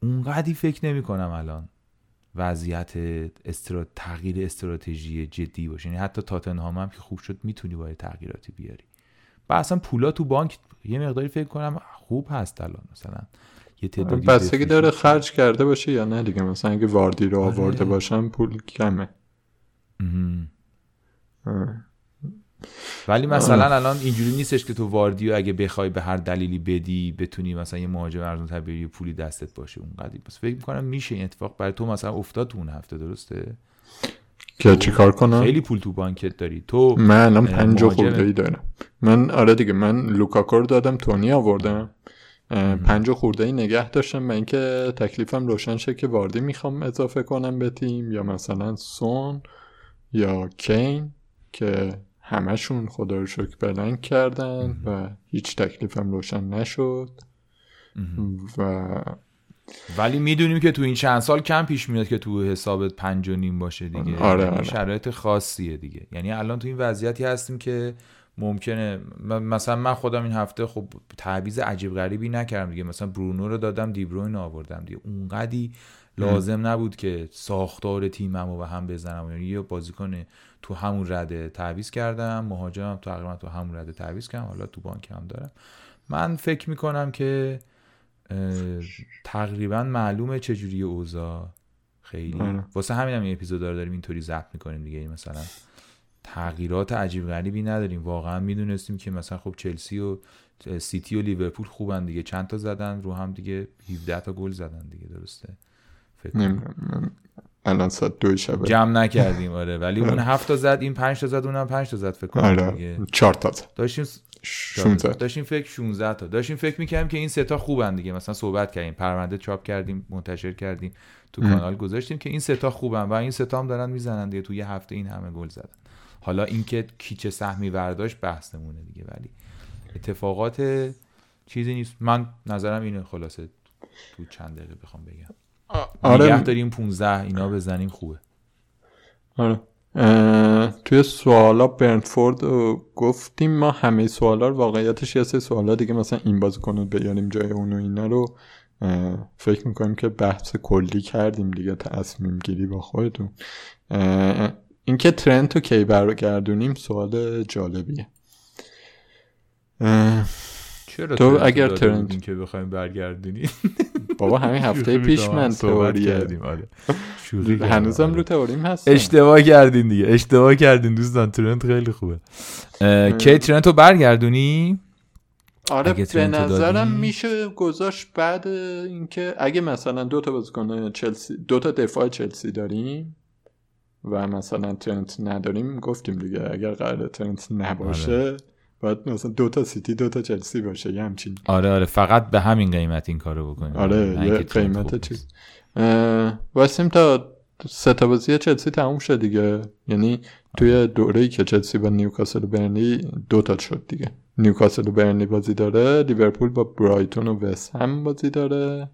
اونقدی فکر نمی‌کنم الان. وضعیت استرا... تغییر استراتژی جدی باشه. یعنی حتی تاتنهام هم که خوب شد می‌تونی با تغییراتی بیاری. و اصلا پولا تو بانک یه مقداری فکر کنم خوب هست الان. مثلا یه تعدادی بستگی داره خرج کرده باشه یا نه دیگه. مثلا اگه واردی رو آره. آورده باشم پول کمه. ولی مثلا الان اینجوری نیستش که تو واردی و اگه بخوای به هر دلیلی بدی بتونی مثلا یه مهاجم ارزون تر پولی دستت باشه اون قدی پس فکر می‌کنم میشه این اتفاق. برای تو مثلا افتاد تو اون هفته درسته؟ که چی کار کنم؟ خیلی پول تو بانکت داری. تو من الان پنج خورده ای دارم. من آره دیگه من لوکاکو دادم تونی آوردم. پنج خورده ای نگه داشتم. من اینکه تکلیفم روشن شه که واردی می‌خوام اضافه کنم به تیم یا مثلا سون یا کین که همشون خدا رو شکر بلنگ کردن و هیچ تکلیفم روشن نشد. و ولی می‌دونیم که تو این چند سال کم پیش میاد که تو حسابت پنج و نیم باشه دیگه. آره, یعنی آره. شرایط خاصیه دیگه. یعنی الان تو این وضعیتی هستیم که ممکنه مثلا من خودم این هفته خب تعویض عجیب غریبی نکردم دیگه. مثلا برونو رو دادم دیبروین آوردم دیگه. اونقدی لازم نبود که ساختار تیمم رو به هم بزنم. یعنی یه بازیکن تو همون رده تعویض کردم. مهاجمم تقریبا تو همون رده تعویض کردم. حالا تو بانک هم دارم. من فکر می‌کنم که تقریبا معلومه چجوری اوضاع. خیلی. آره. واسه همین هم این اپیزود داریم اینطوری ضبط می‌کنیم دیگه. مثلا تغییرات عجیب غریبی نداریم. واقعا می‌دونستیم که مثلا خب چلسی و سیتی و لیورپول خوبن دیگه. چند تا زدن رو هم دیگه. 17 تا گل زدن دیگه. درسته؟ فکر الان ساعت دو شبه. جمع نکردیم آره. ولی اون هفت تا زد این پنج تا زد اونم پنج تا زد فکر کنم آره. دیگه. چهار تا داشتیم 16 داشتیم فکر 16 تا. داشتیم فکر می‌کردیم که این سه تا خوبن دیگه. مثلا صحبت کردیم پرونده چاپ کردیم منتشر کردیم تو کانال گذاشتیم که این سه تا خوبن و این سه تا هم دارن می‌زنن دیگه. تو یه هفته این همه گل زدن. حالا اینکه کی چه سهمی برداشت بحث نمونه دیگه. ولی اتفاقات چیزی نیست. من نظرم اینه خلاصه تو چند دقیقه بخوام بگم. آره. نگه داریم 15 اینا بزنیم خوبه. آره. توی سوالا برنتفورد رو گفتیم ما همه سوالا رو واقعیتش یه سه سوالا دیگه مثلا این بازی کنید بیاریم جای اون و اینا رو. فکر می‌کنیم که بحث کلی کردیم دیگه تصمیم گیری با خودتون. اینکه ترنت رو کی برگردونیم سوال جالبیه. چرا تو اگر ترنت که بخوایم برگردونی؟ بابا همین هفته پیش من تئوریه آره. هنوزم رو تئوریم هست اشتباه کردین دیگه. اشتباه کردین دوستان. ترنت خیلی خوبه. کی ترنت رو برگردونی؟ آره به نظرم؟ میشه گذاشت بعد اینکه اگه مثلا دو تا بازیکن چلسی دو تا دفاع چلسی داریم و مثلا ترنت نداریم گفتیم دیگه اگر قرار ترنت نباشه آره. باید مثلا دو تا سیتی دو تا چلسی باشه یه همچین. آره آره فقط به همین قیمت این کارو بکنیم. آره یه قیمت چیز. واسیم تا سه تا بازی چلسی تموم شد دیگه. یعنی توی دوره که چلسی با نیوکاسل و برنلی دو تا شد دیگه. نیوکاسل و برنلی بازی داره لیورپول با برایتون و وست هم بازی داره.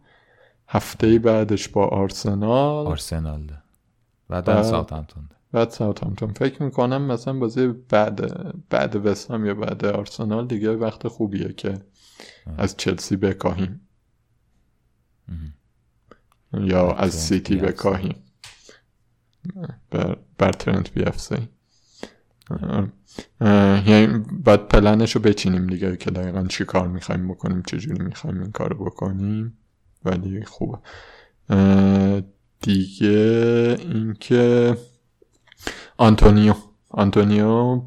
هفته بعدش با آرسنال. آرسنال ده. بعد بعد- ساوثهامپتون. بعد ساوثهامپتون. فکر می‌کنم مثلا بازی بعد بعد وست هم یا بعد آرسنال دیگه وقت خوبیه که از چلسی بکاهیم. یا از سیتی. بکاهیم. بر, بر ترنت اه، یعنی باید پلنش رو بچینیم دیگه که دقیقا چی کار می‌خوایم بکنیم چجوری می‌خوایم این کار بکنیم. ولی خوبه. دیگه اینکه آنتونیو. آنتونیو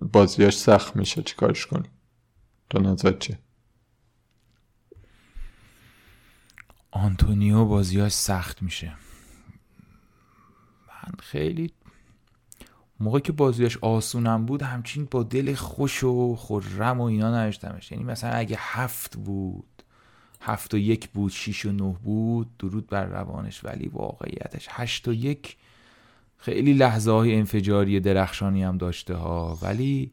بازیاش سخت میشه. چیکارش کنیم؟ تو نظر چیه؟ آنتونیو بازیاش سخت میشه. من خیلی موقعی که بازیاش آسونم بود همچین با دل خوش و خرم و اینا نوشتمش یعنی مثلا اگه هفت بود هفت و یک بود شیش و نه بود درود بر روانش ولی واقعیتش هشت و یک خیلی لحظه های انفجاری درخشانی هم داشته ها ولی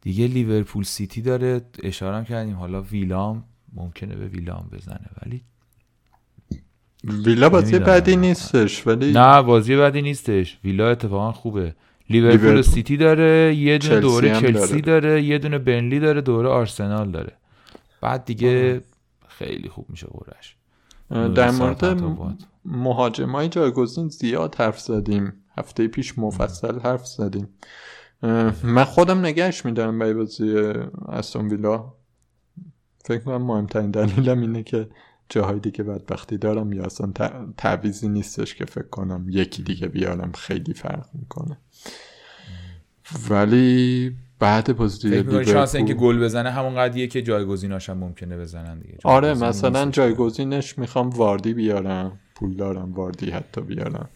دیگه لیورپول سیتی داره اشاره کردیم حالا ویلام ممکنه به ویلام بزنه ولی ویلا بازی. بدی نیستش ولی نه بازی بدی نیستش ویلا اتفاقا خوبه لیورپول و. سیتی داره یه دونه چلسی دوره چلسی داره. داره. یه دونه بنلی داره دوره آرسنال داره بعد دیگه خیلی خوب میشه قرش در مورد. مهاجمای جایگزین زیاد حرف زدیم. هفته پیش مفصل حرف زدیم. من خودم نگهش میدارم برای بازی استون ویلا فکر کنم مهمترین دلیلم اینه که جاهای دیگه بدبختی دارم یا اصلا ت- تعویضی نیستش که فکر کنم یکی دیگه بیارم خیلی فرق می‌کنه. ولی بعد بازی فکر می‌کنی شانس اینکه لیورپول گل بزنه همون قدیه که جایگزیناش هم ممکنه بزنن دیگه. آره مثلا. جایگزینش می‌خوام واردی بیارم. پول دارم واردی حتی بیارم.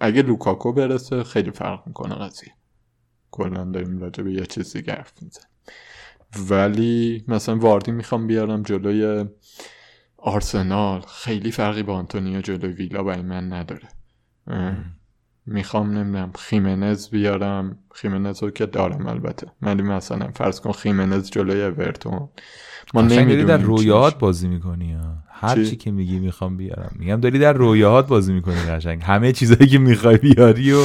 اگه لوکاکو برسه خیلی فرق می‌کنه قضیه. کلا داریم راجع به یه چیز دیگه حرف می‌زنیم. ولی مثلا واردی می‌خوام بیارم جلوی آرسنال. خیلی فرقی با آنتونیو جلوی ویلا برای من نداره. می‌خوام نمی‌دونم خیمنز بیارم. خیمنز رو که دارم البته. ولی مثلا فرض کن خیمنز جلوی اورتون. ما داری در نمی‌دونیم رویاهات بازی می‌کنی هر چی؟ چی که میگی می‌خوام بیارم. میگم داری در رویاهات بازی می‌کنی قشنگ. همه چیزایی که می‌خوای بیاری و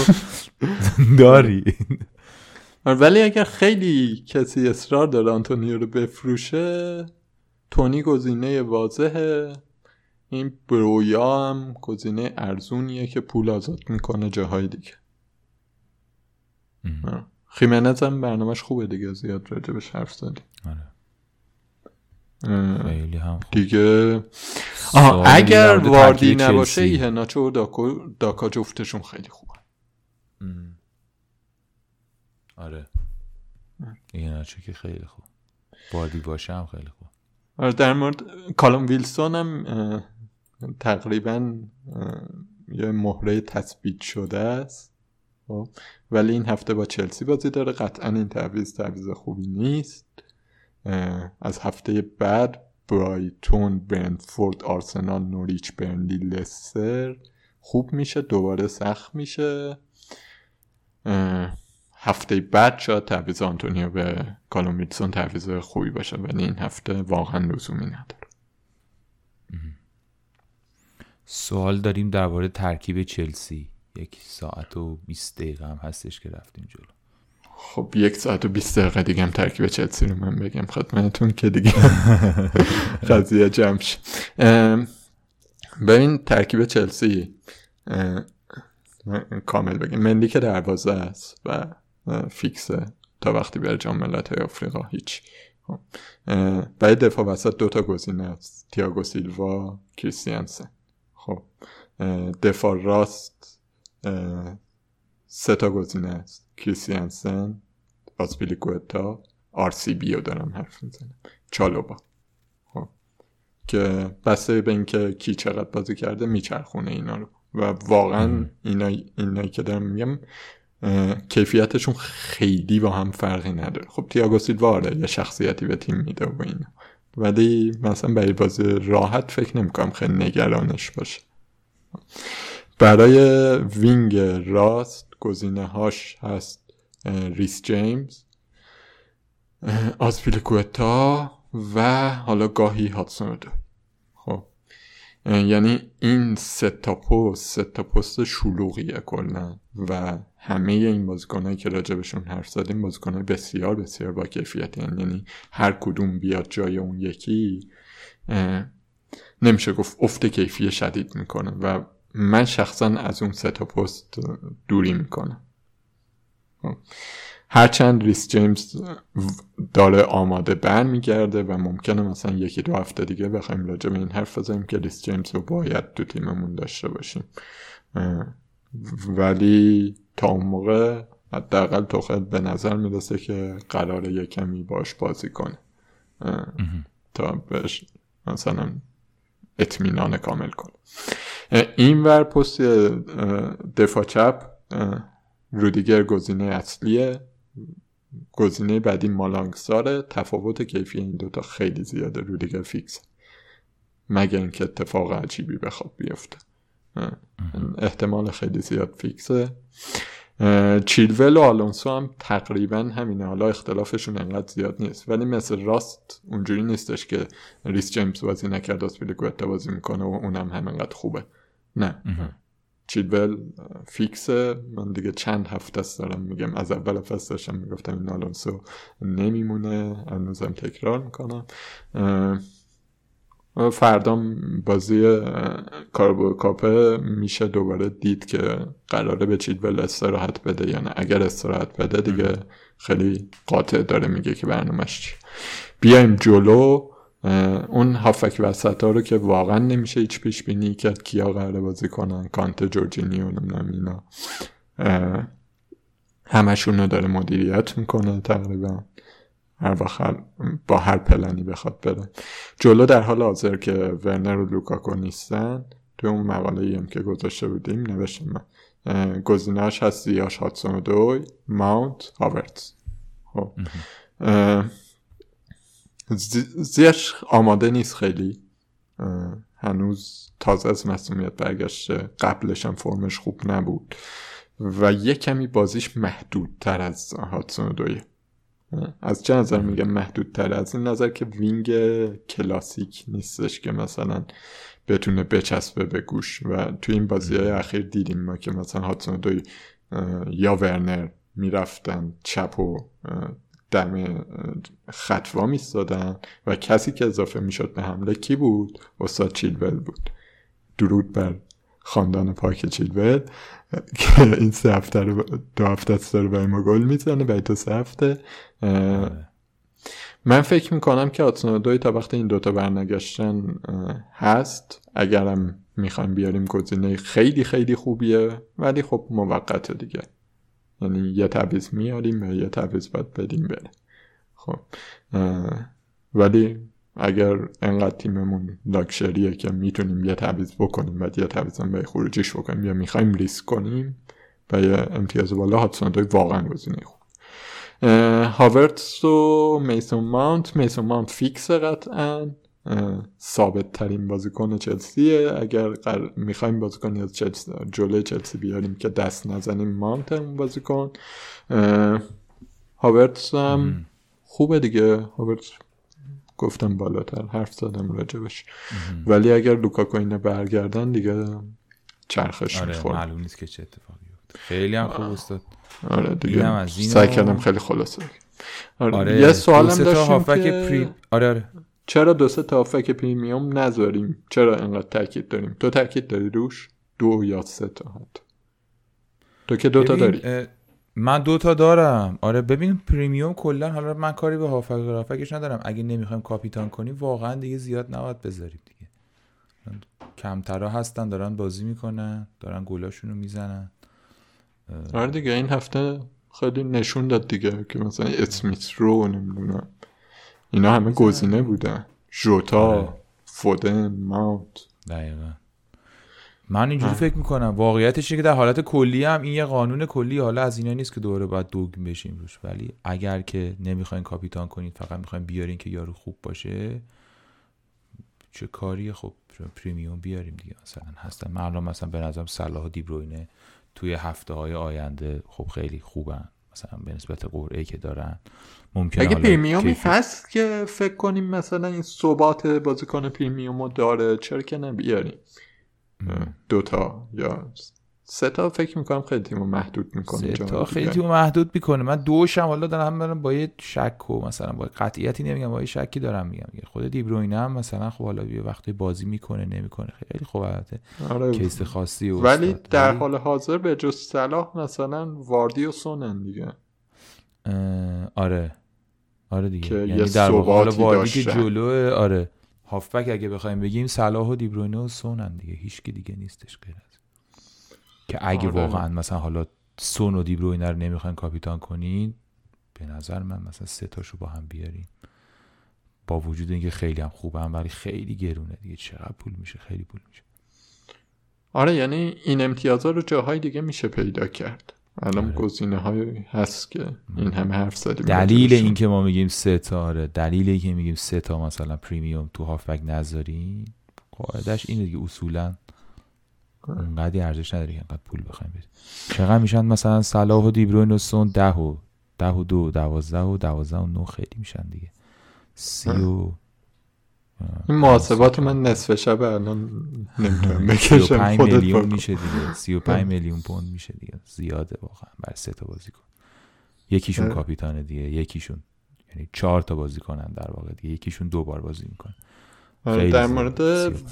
داری. آره، ولی اگر خیلی کسی اصرار داره آنتونیو رو بفروشه تونی گزینه واضحه. این برویا هم گزینه ارزونیه که پول آزاد می‌کنه جاهای دیگه. خیمنز هم برنامهش خوبه دیگه زیاد راجبش حرف زدیم آره. خیلی هم خوب. دیگه آها اگر واردی نباشه چلسی. ایهناچو و داکا, داکا جفتشون خیلی خوبه ام. آره این چه که خیلی خوب بادی باشه هم خیلی خوب آره در مورد کالوم ویلسون هم تقریبا یه مهره تثبیت شده است. خب، ولی این هفته با چلسی بازی داره. قطعا این تعویض تعویض خوبی نیست. از هفته بعد برایتون برنتفورد آرسنال نوریچ برنلی لستر خوب میشه دوباره سخت میشه. هفته بعد شاید تعویض آنتونیو به کالوم ویلسون تعویض خوبی باشه ولی این هفته واقعا لزومی نداره. سوال داریم درباره ترکیب چلسی. یک ساعت و 20 دقیقه هم هستش که رفتیم جلو. خب یک ساعت و 20 دقیقه دیگه هم ترکیب چلسی رو من بگم. خدمتتون که دیگه قضیه جمع ببین ترکیب چلسی کامل بگیم مندی که دروازه است و فیکسه تا وقتی بره جام ملت آفریقا هیچ. خب. برای دفاع وسط دوتا گزینه است. تیاگو سیلوا کریستیانسن. خب. دفاع راست سه تا گزینه است. کریستیانسن آسپیلیکوتا آر سی بیو دارم حرف می‌زنم. چالوبا. خب. که بسته به اینکه کی چقدر بازی کرده میچرخونه اینا رو. و واقعا اینایی, اینایی که دارم میگم کیفیتشون خیلی با هم فرقی نداره. خب تیاگو سیلوا آره یه شخصیتی به تیم میده و اینا. ولی مثلا برای بازی راحت فکر نمی‌کنم خیلی نگرانش باشه. برای wing راست گزینه هاش هست ریس جیمز آسپیلکوتا و حالا گاهی هادسون خب یعنی این سه تا پست سه پست شلوغیه کلا و همه این بازیکنهایی که راجبشون حرف زدیم بازیکنهای بسیار بسیار با کیفیت یعنی هر کدوم بیاد جای اون یکی نمیشه گفت افت کیفی شدید می‌کنه. و من شخصا از اون سه تا پست دوری می‌کنم. خب. هرچند ریس جیمز داره آماده بر میگرده و ممکنه مثلا یکی دو هفته دیگه بخوایم راجع به این حرف بزنیم که ریس جیمز رو باید تو تیممون داشته باشیم. ولی تا اون موقع حداقل توخل به نظر می‌رسه که قرار یه کمی باش بازی کنه. تا بهش مثلا اطمینان کامل کنه. این ور پست دفاع چپ رودیگر گزینه اصلیه. گزینه بعدی مالانگساره تفاوت کیفی این دوتا خیلی زیاده. رودیگر فیکس. مگر اینکه اتفاق عجیبی بخواد بیفته. احتمال خیلی زیاد فیکسه. چیلول و آلونسو هم تقریبا همینه. حالا اختلافشون انقدر زیاد نیست. ولی مثل راست اونجوری نیستش که ریس جیمز بازی نکرد آسپیلیکوتا بازی می‌کنه و اونم همینقدر خوبه. نه. چیلول فیکسه. من دیگه چند هفته است دارم میگم. از اول فصل داشتم می‌گفتم این آلونسو نمیمونه. هنوزم تکرار می‌کنم. فردا بازی کاربو کاپه میشه دوباره دید که قراره به چیلول استراحت بده یا نه. اگر استراحت بده دیگه خیلی قاطع داره میگه که برنامهش چی بیایم جلو. اون هافک وسط ها رو که واقعا نمیشه هیچ پیش بینی کرد کیا قراره بازی کنن کانت جورجینی و نمی‌دونم اینا. همشون رو داره مدیریت می‌کنه تقریبا. هر وقت با هر پلنی بخواد بره. جلو در حال حاضر که ورنر و لوکاکو نیستن توی اون مقاله هم که گذاشته بودیم نوشتم من. گزینهش هست زیاش هاتسون دوی ماونت هاورتز. خب. زیش آماده نیست خیلی. هنوز تازه از مسئولیت برگشته قبلش هم فرمش خوب نبود. و یه کمی بازیش محدودتر از هاتسون دویه از چه نظر میگم محدودتر؟ از این نظر که وینگ کلاسیک نیستش که مثلا بتونه بچسبه به گوش. و تو این بازی های اخیر دیدیم ما که مثلا هاتسون دوی یا ورنر می‌رفتن چپ و دم خطوا میستادن و کسی که اضافه می‌شد به حمله کی بود؟ استاد چیلول بود. درود بر خاندان پاک چیلول که این سه هفته رو دو هفته است داره برای ما گل می‌زنه برای تو سه هفته. من فکر می‌کنم که دوی تا وقتی این دوتا برنگشتن هست. اگرم می‌خوایم بیاریم گزینه خیلی خیلی خوبیه ولی خب موقته دیگه. یعنی یه تعویض میاریم و یه تعویض باید بدیم بره. خب ولی اگر انقدر تیممون لاکشریه که می‌تونیم یه تعویض بکنیم و یه تعویض هم به خروجیش بکنیم یا می‌خوایم ریسک کنیم و یه امتیاز بالا هاتسون واقعا گزینه خوب. هاورتس و میسون ماونت. میسون ماونت فیکس قطعا. ثابت ترین بازیکن چلسیه. اگر قر... می‌خوایم بازیکن از چلسی جلوی چلسی بیاریم که دست نزنیم ماونت اون بازیکن هاورتس هم خوبه دیگه. هاورتس گفتم بالاتر حرف زدم راجبش. ولی اگر لوکاکو اینه برگردن دیگه چرخش آره می‌خورد معلوم نیست که چه اتفاقی افتاد خیلی هم خوب استاد. آره دیگه. از سعی کردم خیلی خلاصه. آره. آره یه سوالم هافبک که پری... آره آره. چرا دو سه تا هافبک premium نذاریم؟ چرا انقدر تاکید داریم؟ تو تاکید داری روش؟ دو یا سه تا حتی تو که دو تا ببین، داری. من دو تا دارم. آره ببین پریمیوم کلا حالا من کاری به هافک و رافکش ندارم. اگه نمی‌خوایم کاپیتان کنیم واقعا دیگه زیاد نباید بذاریم دیگه. کمترا هستن دارن بازی می‌کنن دارن گلاشون رو می‌زنن آره دیگه این هفته خیلی نشون داد دیگه که مثلا اسمیت رو نمی‌دونم. اینا همه گزینه بودن ژوتا آره. فودن ماونت دقیقا. من اینجوری فکر می‌کنم. واقعیتش اینه که در حالت کلی هم این یه قانون کلی حالا از اینا نیست که دوره باید دوگم بشیم روش. ولی اگر که نمی‌خواین کاپیتان کنید فقط می‌خواین بیارین که یارو خوب باشه چه کاری خب پریمیوم بیاریم دیگه. مثلا هستن. من الان مثلا به نظرم صلاح و دیبروینه توی هفته های آینده خب خیلی خوبن. مثلا به نسبت قرعه که دارن. ممکنه اگه پریمیومی هست که فکر کنیم مثلا این ثبات بازیکن پریمیوم رو داره چرا که نبیاریم دوتا یا سه تا فکر می‌کنم خیلی تیمو محدود می‌کنه سه تا. خیلی تیمو محدود می‌کنه من دوشم حالا دارم برم با یه شک و مثلا با قطعیتی نمیگم با یه شکی دارم میگم. خود دیبروینه هم مثلا خب حالا یه وقتی بازی می‌کنه نمی‌کنه خیلی خوب البته آره. کیس خاصی و ولی استاد. در حال حاضر به جز صلاح مثلا واردی و سونن دیگه آره آره دیگه. که یعنی در واقع که. جلو آره. هافبک اگه بخوایم بگیم صلاح و دیبروینه و سونن دیگه. هیچ کی دیگه نیستش غیر از که اگه آره. واقعا مثلا حالا سون و دیبروینه رو نمی‌خواین کاپیتان کنین به نظر من مثلا سه تاشو با هم بیاریم با وجود اینکه خیلی هم خوبه هم ولی خیلی گرونه دیگه. چقدر پول میشه؟ خیلی پول میشه. آره یعنی این امتیازها رو جاهای دیگه میشه پیدا کرد. الان آره. گزینه هایی هست که این همه حرف زدیم دلیل. اینکه ما میگیم سه تا آره دلیل اینکه میگیم سه تا مثلا پریمیوم تو هافبک نذاریم قاعدش اینه دیگه اصولا اونقدی ارزش نداره که انقدر پول بخوایم بدیم چقدر میشن مثلا صلاح و دیبروین و سون ده و ده و دو دوازده و دوازده و نو خیلی میشن دیگه. سی و این محاسبات من نصف شب الان نمی‌تونم بکشم خودت میلیون. میشه دیگه. سی و پنج میلیون پوند میشه دیگه. زیاده واقعا. برای سه تا بازیکن. یکیشون. کاپیتانه دیگه. یکیشون. یعنی چهار تا بازی کنن در واقع دیگه. یکیشون دو بار بازی می‌کنه آره، در. مورد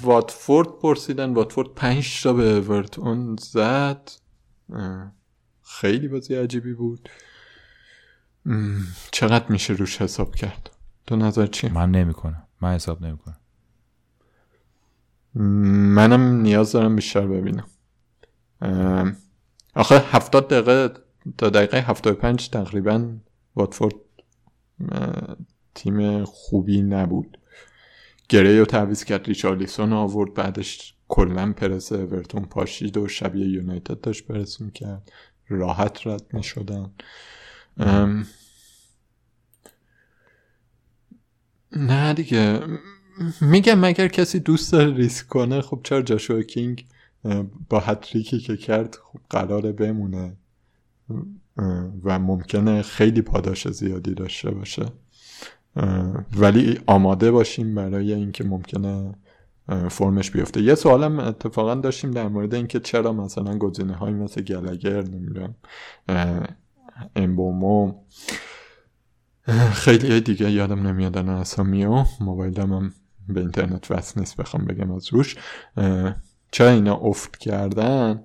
واتفورد پرسیدن. واتفورد پنج تا به اورتون زد. خیلی بازی عجیبی بود. چقدر میشه روش حساب کرد؟ تو نظر چیه؟ من نمی‌کنم. من حساب نمی‌کنم. منم نیاز دارم بیشتر ببینم. آخه هفتاد دقیقه تا دقیقه هفتاد و پنج تقریبا واتفورد تیم خوبی نبود. گره رو تعویز کرد ریچارلیسون آورد بعدش کلا پرس اورتون پاشید و شبیه یونایتد داشت پرس می‌کرد. راحت رد می‌شدن. نه دیگه. میگم مگر کسی دوست داره ریسک کنه خب چرا جاشوا کینگ با هتریکی که کرد خب قراره بمونه. و ممکنه خیلی پاداش زیادی داشته باشه. ولی آماده باشیم برای اینکه ممکنه فرمش بیفته. یه سوالم اتفاقا داشتیم در مورد اینکه چرا مثلا گزینه های مثل گلگر نمی‌دونم امبومو خیلی های دیگه یادم نمیاد الان اسامیو موبایلم هم به اینترنت وصل نیست بخوام بگم از روش. چرا اینا افت کردن؟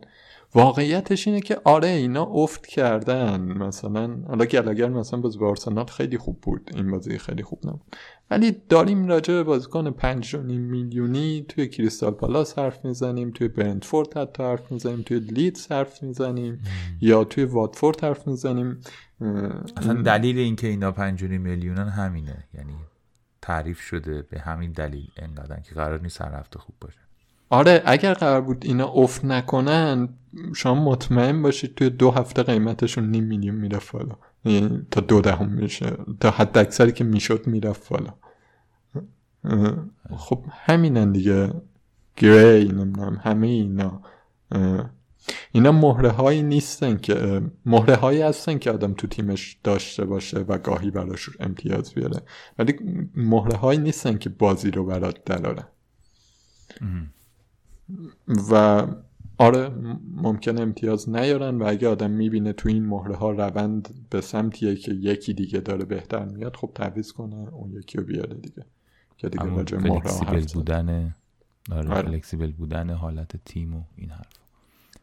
واقعیتش اینه که آره اینا افت کردن. مثلا حالا گلگر مثلا باز به آرسنال خیلی خوب بود. این بازی خیلی خوب نبود. ولی داریم راجع به بازیکن پنج و نیم میلیونی توی کریستال پالاس حرف می‌زنیم توی برنتفورد حتی حرف می‌زنیم توی لیدز حرف می‌زنیم یا توی واتفورد حرف می‌زنیم. اصلا دلیل اینکه اینا 5 میلیونن همینه. یعنی تعریف شده به همین دلیل انقدر که قرار نیست هر هفته خوب باشه. آره اگر قرار بود اینا افت نکنن شما مطمئن باشید توی دو هفته قیمتشون نیم میلیون می‌رفت بالا یعنی تا دو دهم میشه. تا حد اکثری که می‌شد می‌رفت بالا خب همینن دیگه. گری نمی‌دونم همه اینا. اینا مهره هایی نیستن که مهره هایی هستن که آدم تو تیمش داشته باشه و گاهی براش امتیاز بیاره. ولی مهره هایی نیستن که بازی رو برات درارن و آره ممکن امتیاز نیارن و اگه آدم می‌بینه تو این مهره ها روند به سمتیه که یکی دیگه داره بهتر میاد خب تعویض کنه اون یکی رو بیاره دیگه. که دیگه راجع مهره بودن آره, آره. فلکسیبل بودن حالت تیم و این حرف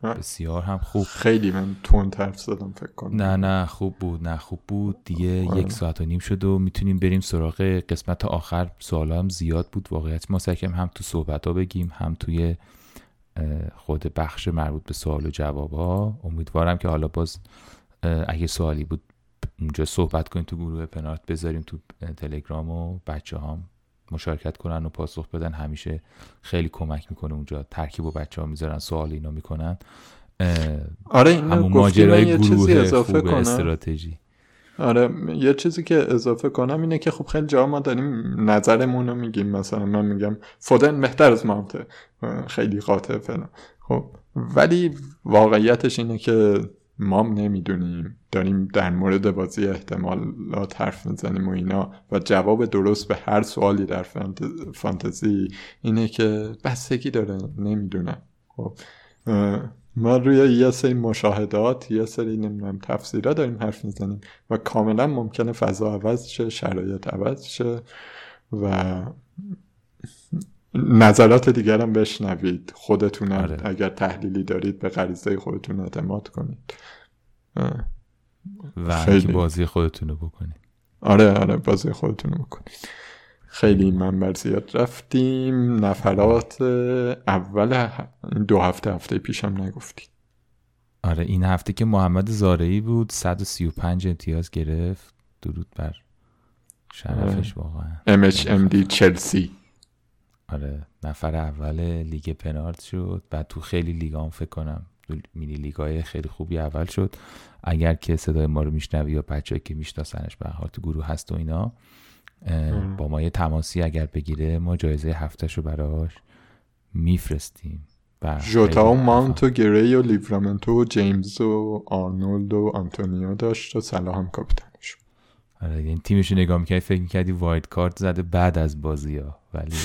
بسیار هم خوب. خیلی من تون طرف زدم فکر کنم. نه نه خوب بود نه خوب بود. دیگه آره. یک ساعت و نیم شد و می‌تونیم بریم سراغ قسمت آخر. سوال هم زیاد بود واقعیت. ما سکم هم تو صحبت ها بگیم هم توی خود بخش مربوط به سوال و جواب ها امیدوارم که حالا باز اگه سوالی بود اونجا صحبت کنیم تو گروه پنارت بذاریم تو تلگرام و بچه هم مشارکت کنن و پاسخ بدن همیشه خیلی کمک می‌کنه اونجا. ترکیب و بچه ها می‌ذارن سوال اینا می‌کنن. آره اینو ماجرای یه چیزی اضافه کنم. استراتژی. آره یه چیزی که اضافه کنم اینه که خب خیلی جا ما داریم نظرمون رو میگیم. مثلا من میگم فودن بهتر از مانته خیلی قاطع فلان خب ولی واقعیتش اینه که مام نمی‌دونیم. داریم در مورد بازی احتمالات حرف می‌زنیم و اینا و جواب درست به هر سوالی در فانتزی اینه که بستگی داره. نمی‌دونم. خب ما روی یه سری مشاهدات یه سری نمی‌دونم تفسیرها داریم حرف می‌زنیم و کاملا ممکنه فضا عوض شه شرایط عوض شه و نظرات دیگر هم بشنوید. خودتون آره. اگر تحلیلی دارید به غریزه خودتون اعتماد کنید. و خیلی. بازی خودتون رو بکنید. آره آره بازی خودتون رو بکنید. خیلی منبر زیاد رفتیم. نفرات اول دو هفته هفته پیشم نگفتید. آره این هفته که محمد زارعی بود 135 امتیاز گرفت. درود بر شرفش آره. واقعا MHMD چلسی. آره نفر اول لیگ پنارت شد. بعد تو خیلی لیگام فکر کنم مینی لیگای خیلی خوبی اول شد. اگر که صدای ما رو میشنوی یا بچه که میشناسنش به تو گروه هست و اینا با ما یه تماسی اگر بگیره ما جایزه هفتش رو براش میفرستیم جوتا و مانت و گری و لیورامنتو و جیمز و آرنولد و آنتونیو داشت و صلاح هم کاپیتانش آره یعنی تیمش نگاه می‌کردی فکر می‌کردی wildcard زده بعد از بازی ها ولی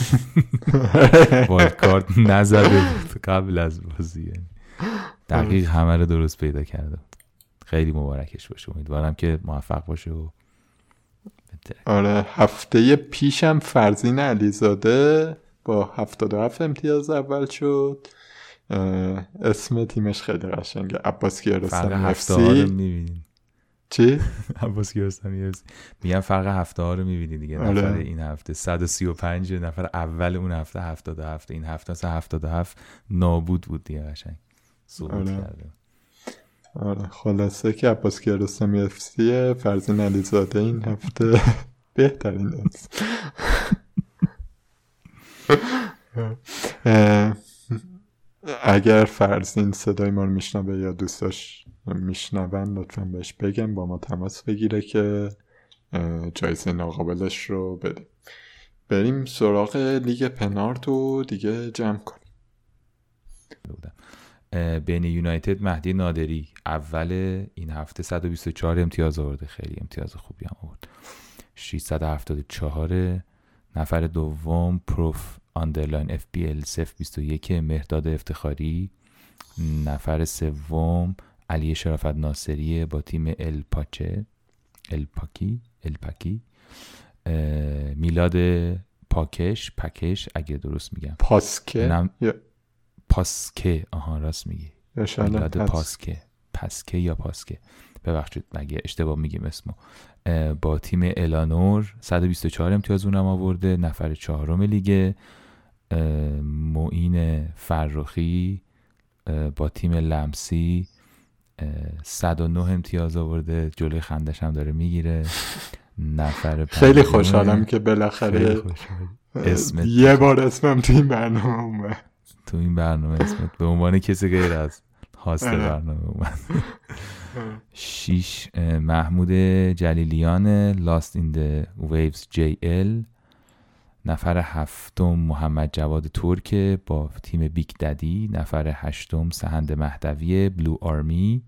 wildcard نزده قبل از بازی یعنی دقیق همه رو درست پیدا کرده خیلی مبارکش باشه. امیدوارم که موفق باشه و آره هفته پیشم فرزین علیزاده با 77 امتیاز اول شد. اسم تیمش خیلی قشنگه. عباس کیارستمی اف سی. چی؟ عباس کیارستمی میگم فرق هفته ها رو می‌بینی دیگه. آره. نفر این هفته 135 نفر اول اون هفته 77 این هفته 77 نابود بود دیگه قشنگ. آره. آره خلاصه که عباس کیارستمی اف سی فرزین علیزاده این هفته. بهترین است اگر فرزین صدای ما رو میشنوه یا دوستاش میشنون لطفا بهش بگم با ما تماس بگیره که جایزه ناقابلش رو بدیم بریم سراغ لیگ پنارت و دیگه جمع کنیم. بین یونایتد مهدی نادری اول این هفته 124 امتیاز آورده. خیلی امتیاز خوبی هم آورد. 674 نفر دوم پروف آندرلاین اف بی ال 21 مهداد افتخاری. نفر سوم علی شرافت ناصری با تیم ال پاچه ال پاکی ال پاکی. میلاد پاکش پکش اگه درست میگم. پاسکه؟ نم... پاسکه. آها راست میگی. میلاد پاسکه. پاسکه یا پاسکه؟ ببخشید مگه اشتباه میگیم اسمو. با تیم الانور 124 امتیاز اونم آورده نفر چهارم لیگ معین فرخی با تیم لمسی 109 امتیاز آورده جلوی خندش هم داره می‌گیره. نفر خیلی خوشحالم که بالاخره اسمت یه بار اسمم تو این برنامه اومد. تو این برنامه اسمت به عنوان کسی غیر از host آره. برنامه اومد. شیش محمود جلیلیان Lost in the Waves JL نفر هفتم محمد جواد ترک با تیم Big Daddy نفر هشتم سهند مهدوی Blue Army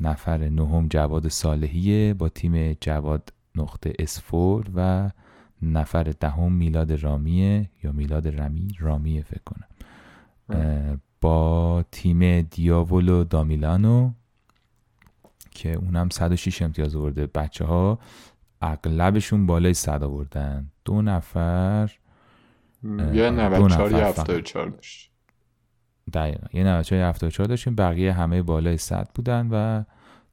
نفر نهم جواد صالحی با تیم جواد نقطه اسفور و نفر دهم میلاد رامیه یا میلاد رمی رامیه فکر کنم. با تیم دیاولو دامیلانو که اونم 106 امتیاز آورده. بچه ها اغلبشون بالای 100 آوردن. دو نفر یه 94 یه 74 داشت. دقیقا یه 94 74 داشتیم بقیه همه بالای 100 بودن و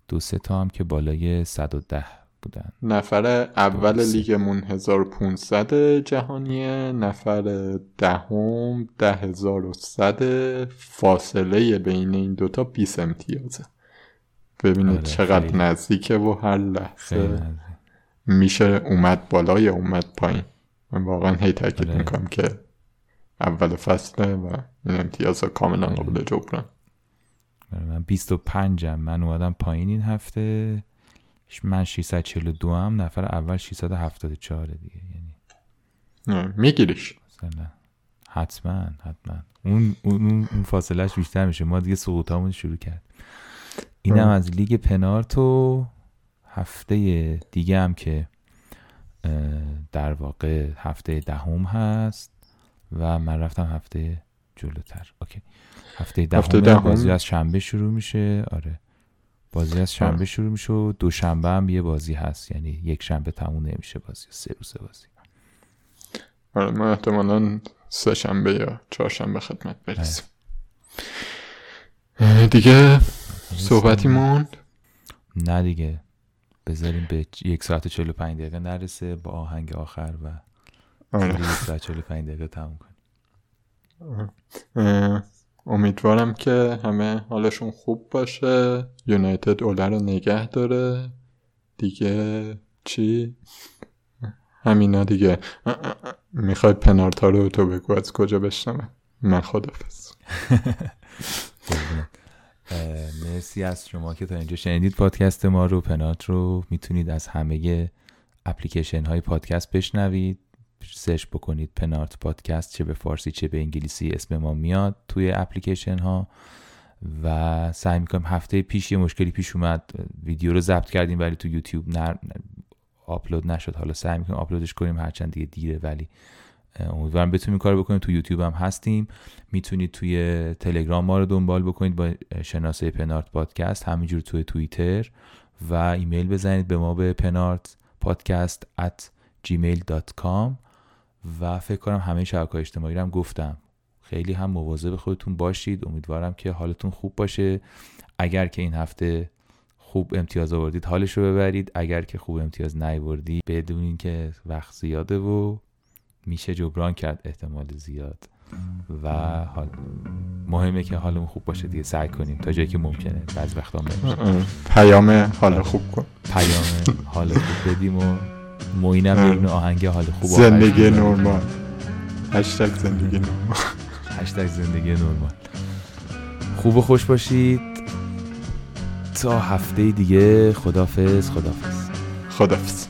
دو سه تا هم که بالای 110 بودن نفر اول لیگمون 1500 جهانیه نفر دهم ده 10100 فاصله بین این دوتا 20 امتیازه ببینید آره، چقدر خیلی. نزدیکه و هر لحظه. میشه اومد بالا یا اومد پایین من واقعا هی تاکید آره. می‌کنم که اول فصله و امتیاز ها کاملا. قابل جبران من 25 ام من اومدم پایین این هفته. من 642 هم. نفر اول 674 دیگه. یعنی میگیریش. حتما حتما. اون اون اون فاصلهش بیشتر میشه. ما دیگه سقوطامون شروع کرد. اینم. از لیگ پنارتو هفته دیگه هم که در واقع هفته دهم هست و من رفتم هفته جلوتر. اوکی. هفته دهم هفته دهم. بازی از شنبه شروع میشه. آره. بازی از شنبه. شروع میشه و دوشنبه هم یه بازی هست. یعنی یک شنبه تموم نمیشه بازی. سه روز بازی. آره ما احتمالا سه شنبه یا چهارشنبه خدمت برسیم. اه، دیگه صحبتی موند نه دیگه. بذاریم به یک ساعت و 45 دقیقه نرسه. با آهنگ آخر و آره. یک ساعت و 45 دقیقه تموم کنیم. امیدوارم که همه حالشون خوب باشه. یونایتد اوله رو نگه داره. دیگه چی؟ همینا دیگه. می‌خوای پنارتا رو تو بگو از کجا بشنوه؟ من خداحافظ مرسی از شما که تا اینجا شنیدید پادکست ما رو. پنات رو می‌تونید از همه اپلیکیشن های پادکست بشنوید. search بکنید پنارت پادکست چه به فارسی چه به انگلیسی اسم ما میاد توی اپلیکیشن ها و سعی می‌کنیم هفته پیش یه مشکلی پیش اومد ویدیو رو ضبط کردیم ولی تو یوتیوب نه آپلود نشد. حالا سعی می‌کنیم آپلودش کنیم هرچند دیگه دیره ولی امیدوارم بتونیم کار بکنیم. تو یوتیوب هم هستیم. می‌تونید توی تلگرام ما رو دنبال بکنید با شناسه پنارت پادکست همینجور توی توییتر و ایمیل بزنید به ما به پنارت پادکست at gmail.com و فکر کنم همه شبکه اجتماعی رو هم گفتم. خیلی هم مواظب خودتون باشید. امیدوارم که حالتون خوب باشه. اگر که این هفته خوب امتیاز آوردید حالش رو ببرید. اگر که خوب امتیاز نیاوردید بدونین که وقت زیاده و میشه جبران کرد احتمال زیاد. و حال مهمه که حالمون خوب باشه دیگه. سعی کنیم. تا جایی که ممکنه. بعض وقتا. پیام حال خوب کن. پیام حال خوب بدیم و موینم. یه آهنگ حال خوب زندگی. نرمال. هشتگ زندگی نرمال. هشتگ زندگی نرمال. خوب و خوش باشید. تا هفته دیگه خدافز خدافز خدافز